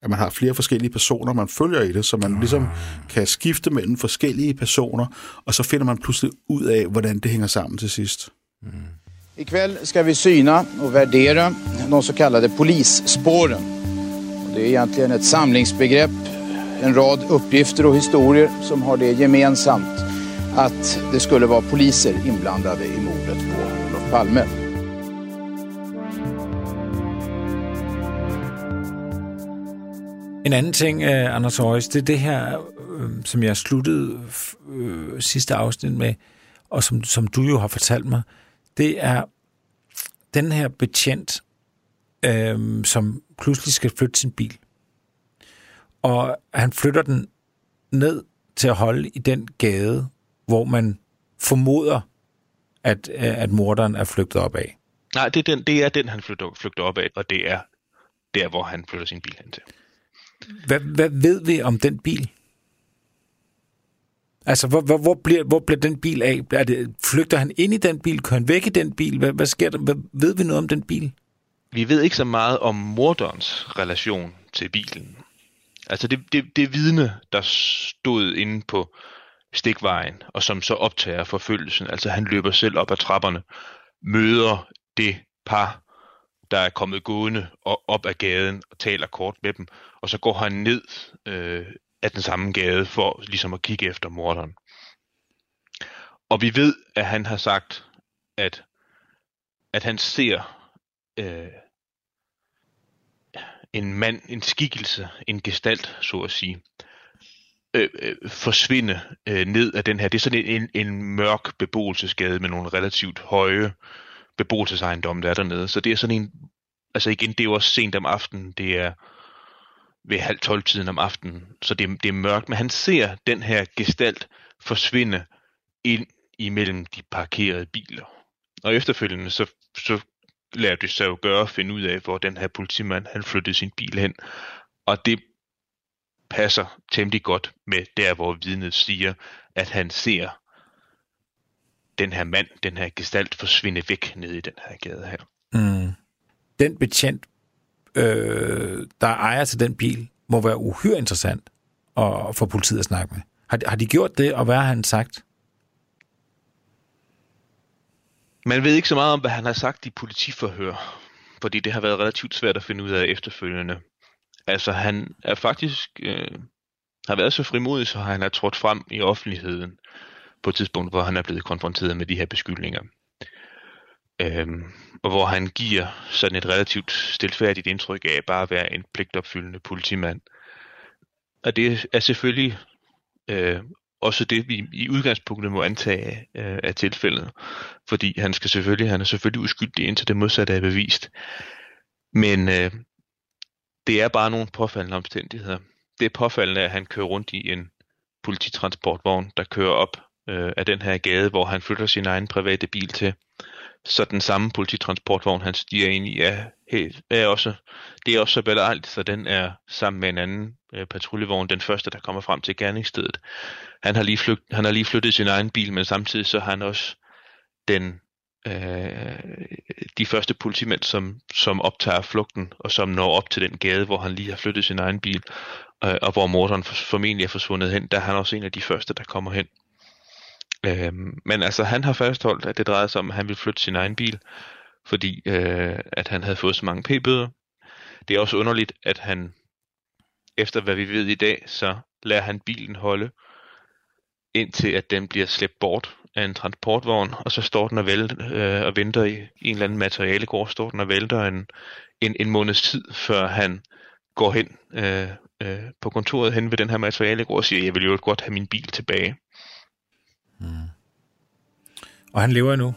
at man har flere forskellige personer, man følger i det, så man ligesom kan skifte mellem forskellige personer, og så finder man pludselig ud af, hvordan det hænger sammen til sidst. Ikväll ska vi syna och värdera de så kallade polisspåren. Det är egentligen ett samlingsbegrepp, en rad uppgifter och historier som har det gemensamt att det skulle vara poliser inblandade i mordet på Olof Palme. En anden ting, øh, Anders Højs, det er det her, øh, som jeg sluttede øh, sidste afsnit med, og som, som du jo har fortalt mig, det er den her betjent, øh, som pludselig skal flytte sin bil. Og han flytter den ned til at holde i den gade, hvor man formoder, at, at morderen er flygtet op af. Nej, det er den, det er den han flygter, flygter op af, og det er der, hvor han flytter sin bil hen til. Hvad, hvad ved vi om den bil? Altså, hvor, hvor, hvor, bliver, hvor bliver den bil af? Er det, flygter han ind i den bil? Kører han væk i den bil? Hvad, hvad sker der? Hvad, ved vi noget om den bil? Vi ved ikke så meget om morderens relation til bilen. Altså det, det, det vidne, der stod inde på stikvejen, og som så optager forfølgelsen, altså han løber selv op ad trapperne, møder det par, der er kommet gående og op ad gaden og taler kort med dem, og så går han ned øh, af den samme gade for ligesom at kigge efter morderen. Og vi ved, at han har sagt, at, at han ser øh, en mand, en skikkelse, en gestalt, så at sige, øh, øh, forsvinde øh, ned af den her. Det er sådan en, en, en mørk beboelsesgade med nogle relativt høje beboelsesejendomme, der er dernede. Så det er sådan en, altså igen, det er jo også sent om aftenen, det er ved halv tolv tiden om aftenen, så det, det er mørkt, men han ser den her gestalt forsvinde ind imellem de parkerede biler. Og efterfølgende så, så lader det sig jo gøre at finde ud af, hvor den her politimand han flyttede sin bil hen. Og det passer temmelig godt med der, hvor vidnet siger, at han ser den her mand, den her gestalt forsvinde væk ned i den her gade her. Mm. Den betjent, øh, der ejer til den bil, må være uhyre interessant at få politiet at snakke med. Har, har de gjort det, og hvad har han sagt? Man ved ikke så meget om, hvad han har sagt i politiforhør, fordi det har været relativt svært at finde ud af efterfølgende. Altså, han er faktisk øh, har været så frimodig, så han har trådt frem i offentligheden på et tidspunkt, hvor han er blevet konfronteret med de her beskyldninger. Øhm, og hvor han giver sådan et relativt stilfærdigt indtryk af bare at være en pligtopfyldende politimand. Og det er selvfølgelig øh, også det, vi i udgangspunktet må antage øh, af tilfældet. Fordi han skal selvfølgelig, han er selvfølgelig uskyldig, indtil det modsatte er bevist. Men øh, det er bare nogle påfaldende omstændigheder. Det er påfaldende, at han kører rundt i en polititransportvogn, der kører op øh, af den her gade, hvor han flytter sin egen private bil til. Så den samme polititransportvogn, han stiger ind i, er, er også, det er også så belejligt, så den er sammen med en anden øh, patruljevogn, den første, der kommer frem til gerningsstedet. Han har, lige flygt, han har lige flyttet sin egen bil, men samtidig så har han også den, øh, de første politimænd, som, som optager flugten, og som når op til den gade, hvor han lige har flyttet sin egen bil, øh, og hvor morderen formentlig er forsvundet hen, der er han også en af de første, der kommer hen. Øh, men altså, han har fastholdt, at det drejede sig om, at han ville flytte sin egen bil, fordi øh, at han havde fået så mange p-bøder. Det er også underligt, at han, efter hvad vi ved i dag, så lader han bilen holde, indtil at den bliver slæbt bort af en transportvogn, og så står den og, vælter, øh, og venter i, en eller anden materialegård, står den og vælter en, en, en måneds tid, før han går hen øh, øh, på kontoret hen ved den her materialegård og siger, jeg vil jo godt have min bil tilbage. Mm. Og han lever endnu?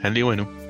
Han lever endnu.